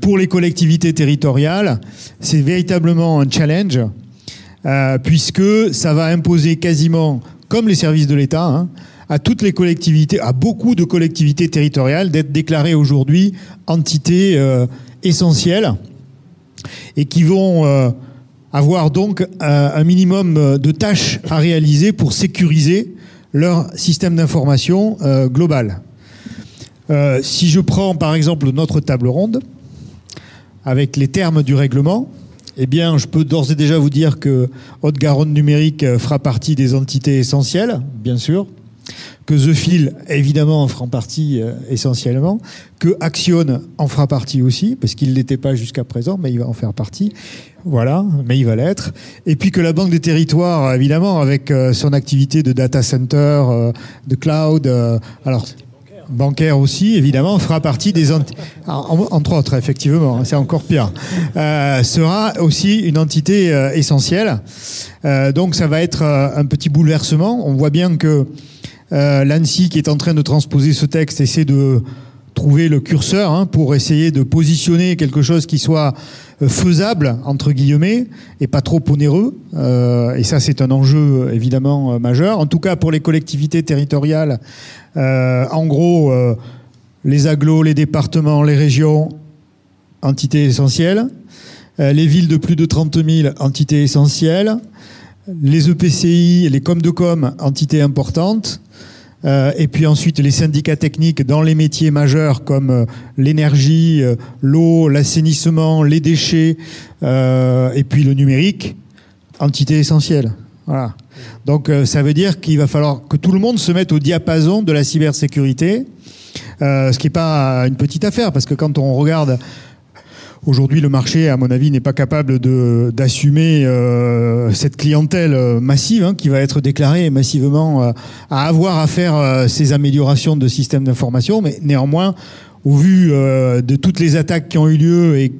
pour les collectivités territoriales, c'est véritablement un challenge puisque ça va imposer quasiment, comme les services de l'État, hein, à toutes les collectivités, à beaucoup de collectivités territoriales, d'être déclarées aujourd'hui entités essentielles et qui vont avoir donc euh, un minimum euh, de tâches à réaliser pour sécuriser leur système d'information euh, global. si je prends par exemple notre table ronde, avec les termes du règlement, eh bien, je peux d'ores et déjà vous dire que Haute-Garonne numérique fera partie des entités essentielles, bien sûr, que The Fil, évidemment, en fera partie essentiellement, que Action en fera partie aussi, parce qu'il ne l'était pas jusqu'à présent, mais il va en faire partie, voilà, mais il va l'être. Et puis que la Banque des Territoires, évidemment, avec euh, son activité de data center, euh, de cloud, euh, alors bancaire aussi, évidemment, fera partie des entre autres, effectivement, hein, c'est encore pire, sera aussi une entité essentielle. donc ça va être un petit bouleversement. On voit bien que l'ANSI, qui est en train de transposer ce texte, essaie de trouver le curseur hein, pour essayer de positionner quelque chose qui soit euh, faisable entre guillemets et pas trop onéreux. Euh, et ça, c'est un enjeu évidemment euh, majeur. En tout cas, pour les collectivités territoriales, en gros, les agglos, les départements, les régions, entités essentielles. les villes de plus de 30 000, entités essentielles. Les EPCI, les com de com, entités importantes. Euh, et puis ensuite les syndicats techniques dans les métiers majeurs comme euh, l'énergie, euh, l'eau, l'assainissement, les déchets, et puis le numérique, entité essentielle. Voilà. Donc ça veut dire qu'il va falloir que tout le monde se mette au diapason de la cybersécurité, ce qui n'est pas une petite affaire, parce que quand on regarde Aujourd'hui, le marché, à mon avis, n'est pas capable d'assumer euh, cette clientèle euh, massive hein, qui va être déclarée massivement euh, à avoir à faire ces améliorations de systèmes d'information. Mais néanmoins, au vu de toutes les attaques qui ont eu lieu et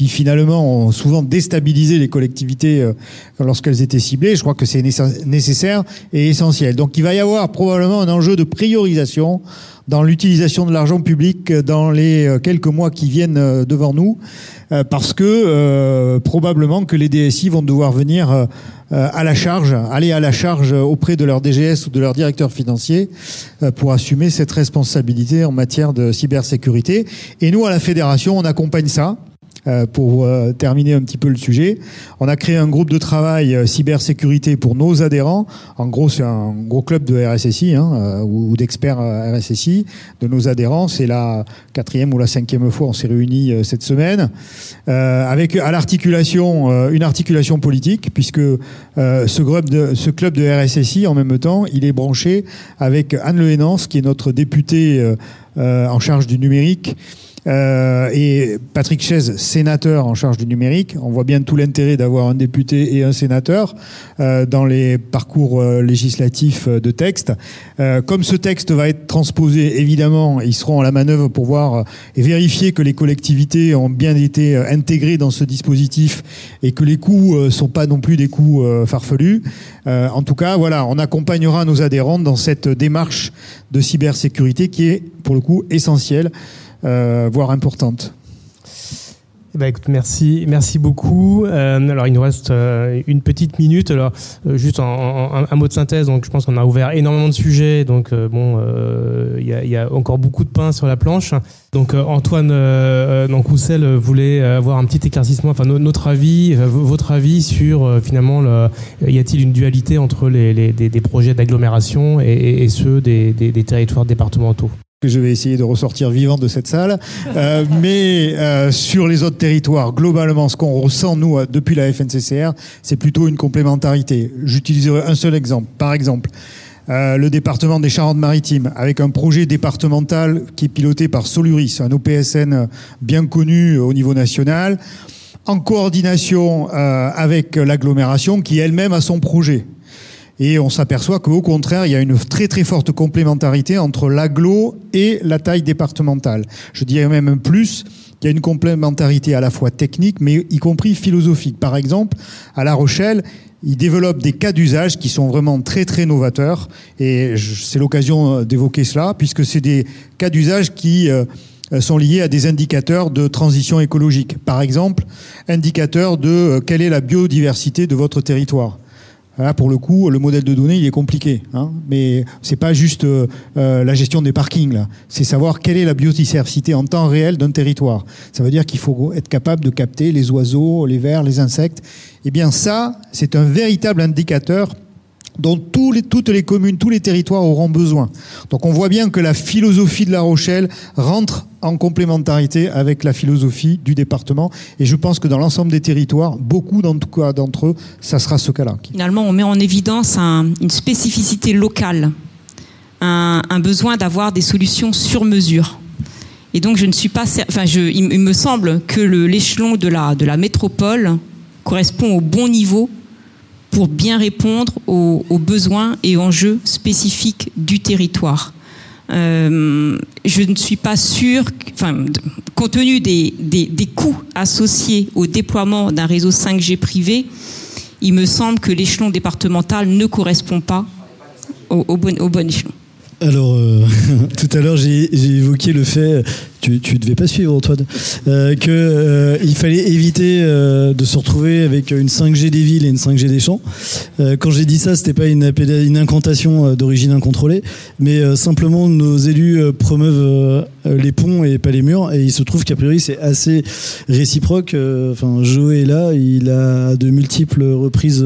qui finalement ont souvent déstabilisé les collectivités lorsqu'elles étaient ciblées. Je crois que c'est nécessaire et essentiel. Donc il va y avoir probablement un enjeu de priorisation dans l'utilisation de l'argent public dans les euh, quelques mois qui viennent euh, devant nous, euh, parce que probablement que les DSI vont devoir venir à la charge, aller à la charge auprès de leur DGS ou de leur directeur financier pour assumer cette responsabilité en matière de cybersécurité. Et nous, à la fédération, on accompagne ça. Euh, pour euh, terminer un petit peu le sujet, on a créé un groupe de travail euh, cybersécurité pour nos adhérents. En gros, c'est un gros club de RSSI hein, ou, d'experts RSSI de nos adhérents. C'est la quatrième ou la cinquième fois on s'est réunis cette semaine avec à l'articulation une articulation politique puisque ce, club de, ce club de RSSI en même temps il est branché avec Anne Le qui est notre députée en charge du numérique Euh, et Patrick Chaise, sénateur en charge du numérique. On voit bien tout l'intérêt d'avoir un député et un sénateur euh, dans les parcours euh, législatifs de texte. comme ce texte va être transposé, évidemment, ils seront à la manœuvre pour voir et vérifier que les collectivités ont bien été intégrées dans ce dispositif et que les coûts sont pas non plus des coûts farfelus. en tout cas, voilà, on accompagnera nos adhérents dans cette démarche de cybersécurité qui est, pour le coup, essentielle. Euh, voire importante. Eh ben, écoute, merci, merci beaucoup. Euh, alors, il nous reste euh, une petite minute. Alors, juste un, mot de synthèse. Donc, je pense qu'on a ouvert énormément de sujets. Donc, bon, il y, a, encore beaucoup de pain sur la planche. Donc, Antoine donc Roussel voulait avoir un petit éclaircissement, enfin, notre avis, votre avis sur finalement, le, y a-t-il une dualité entre les, des, projets d'agglomération et, ceux des territoires départementaux? Je vais essayer de ressortir vivant de cette salle. Euh, mais euh, sur les autres territoires, globalement, ce qu'on ressent, nous, euh, depuis la FNCCR, c'est plutôt une complémentarité. J'utiliserai un seul exemple. Par exemple, le département des Charentes-Maritimes, avec un projet départemental qui est piloté par Soluris, un OPSN bien connu au niveau national, en coordination avec l'agglomération qui elle-même a son projet. Et on s'aperçoit qu'au contraire, il y a une très très forte complémentarité entre l'aglo et la taille départementale. Je dirais même plus qu'il y a une complémentarité à la fois technique, mais y compris philosophique. Par exemple, à La Rochelle, ils développent des cas d'usage qui sont vraiment très très novateurs. Et c'est l'occasion d'évoquer cela, puisque c'est des cas d'usage qui euh, sont liés à des indicateurs de transition écologique. Par exemple, indicateur de euh, quelle est la biodiversité de votre territoire. Là, pour le coup, le modèle de données, il est compliqué. Hein, mais c'est pas juste euh, euh, la gestion des parkings. Là. C'est savoir quelle est la biodiversité en temps réel d'un territoire. Ça veut dire qu'il faut être capable de capter les oiseaux, les vers, les insectes. Eh bien, ça, c'est un véritable indicateur dont toutes les communes, tous les territoires auront besoin. Donc on voit bien que la philosophie de La Rochelle rentre en complémentarité avec la philosophie du département. Et je pense que dans l'ensemble des territoires, beaucoup d'entre eux, ça sera ce cas-là. Finalement, on met en évidence une spécificité locale, un, besoin d'avoir des solutions sur mesure. Et donc, je ne suis pas, enfin, je, il, me semble que l'échelon de la métropole correspond au bon niveau pour bien répondre aux, besoins et enjeux spécifiques du territoire. Euh, je ne suis pas sûre, enfin, compte tenu des, des, coûts associés au déploiement d'un réseau 5G privé, il me semble que l'échelon départemental ne correspond pas au, bon, au bon échelon. Alors, euh, tout à l'heure, j'ai évoqué le fait, tu, tu devais pas suivre Antoine, euh, qu'il euh, fallait éviter euh, de se retrouver avec une 5G des villes et une 5G des champs. quand j'ai dit ça, c'était pas une, une incantation d'origine incontrôlée, mais simplement nos élus promeuvent les ponts et pas les murs, et il se trouve qu'a priori c'est assez réciproque. Enfin, Joe est là, il a de multiples reprises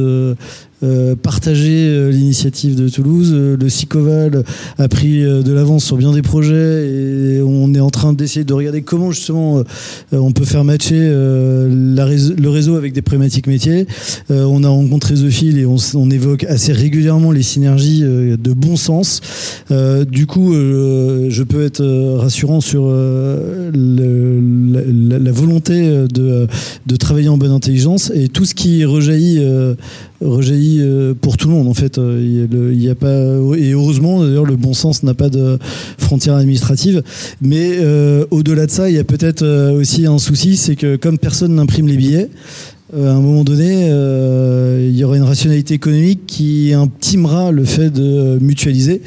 euh, partager euh, l'initiative de Toulouse. Euh, le SICOVAL a pris de l'avance sur bien des projets et on est en train d'essayer de regarder comment justement on peut faire matcher le réseau avec des problématiques métiers. on a rencontré The Fil et on, évoque assez régulièrement les synergies de bon sens. du coup, je peux être rassurant sur la, volonté de travailler en bonne intelligence et tout ce qui rejaillit rejaillit euh, pour tout le monde en fait. Euh, il a, pas et heureusement d'ailleurs le bon sens n'a pas de frontières administratives. Mais euh, au-delà de ça, il y a peut-être aussi un souci, c'est que comme personne n'imprime les billets, euh, à un moment donné, euh, il y aura une rationalité économique qui intimera le fait de mutualiser.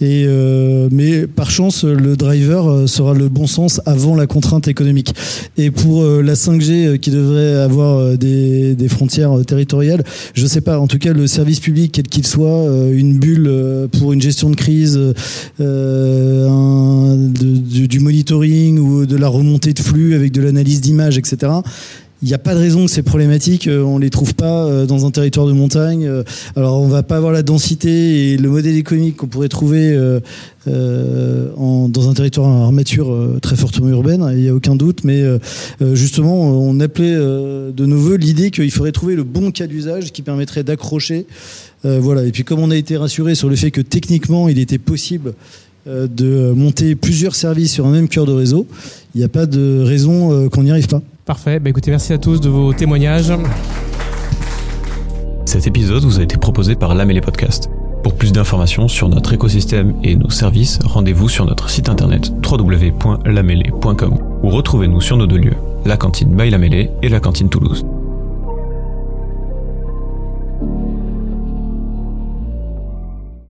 Et, euh, mais par chance, le driver sera le bon sens avant la contrainte économique. Et pour la 5G qui devrait avoir des, des frontières territoriales, je ne sais pas. En tout cas, le service public, quel qu'il soit, une bulle pour une gestion de crise, un, du, du monitoring ou de la remontée de flux avec de l'analyse d'image, etc il n'y a pas de raison que ces problématiques, euh, on les trouve pas euh, dans un territoire de montagne. Euh, alors, on va pas avoir la densité et le modèle économique qu'on pourrait trouver dans un territoire en armature très fortement urbaine, il n'y a aucun doute. Mais justement, on appelait de nos voeux l'idée qu'il faudrait trouver le bon cas d'usage qui permettrait d'accrocher. voilà. Et puis, comme on a été rassuré sur le fait que techniquement, il était possible de monter plusieurs services sur un même cœur de réseau, il n'y a pas de raison euh, qu'on n'y arrive pas. Parfait. Bah, écoutez, merci à tous de vos témoignages. Cet épisode vous a été proposé par Lamélé Podcast. Pour plus d'informations sur notre écosystème et nos services, rendez-vous sur notre site internet www.lamélé.com ou retrouvez-nous sur nos deux lieux, la cantine by et la cantine Toulouse.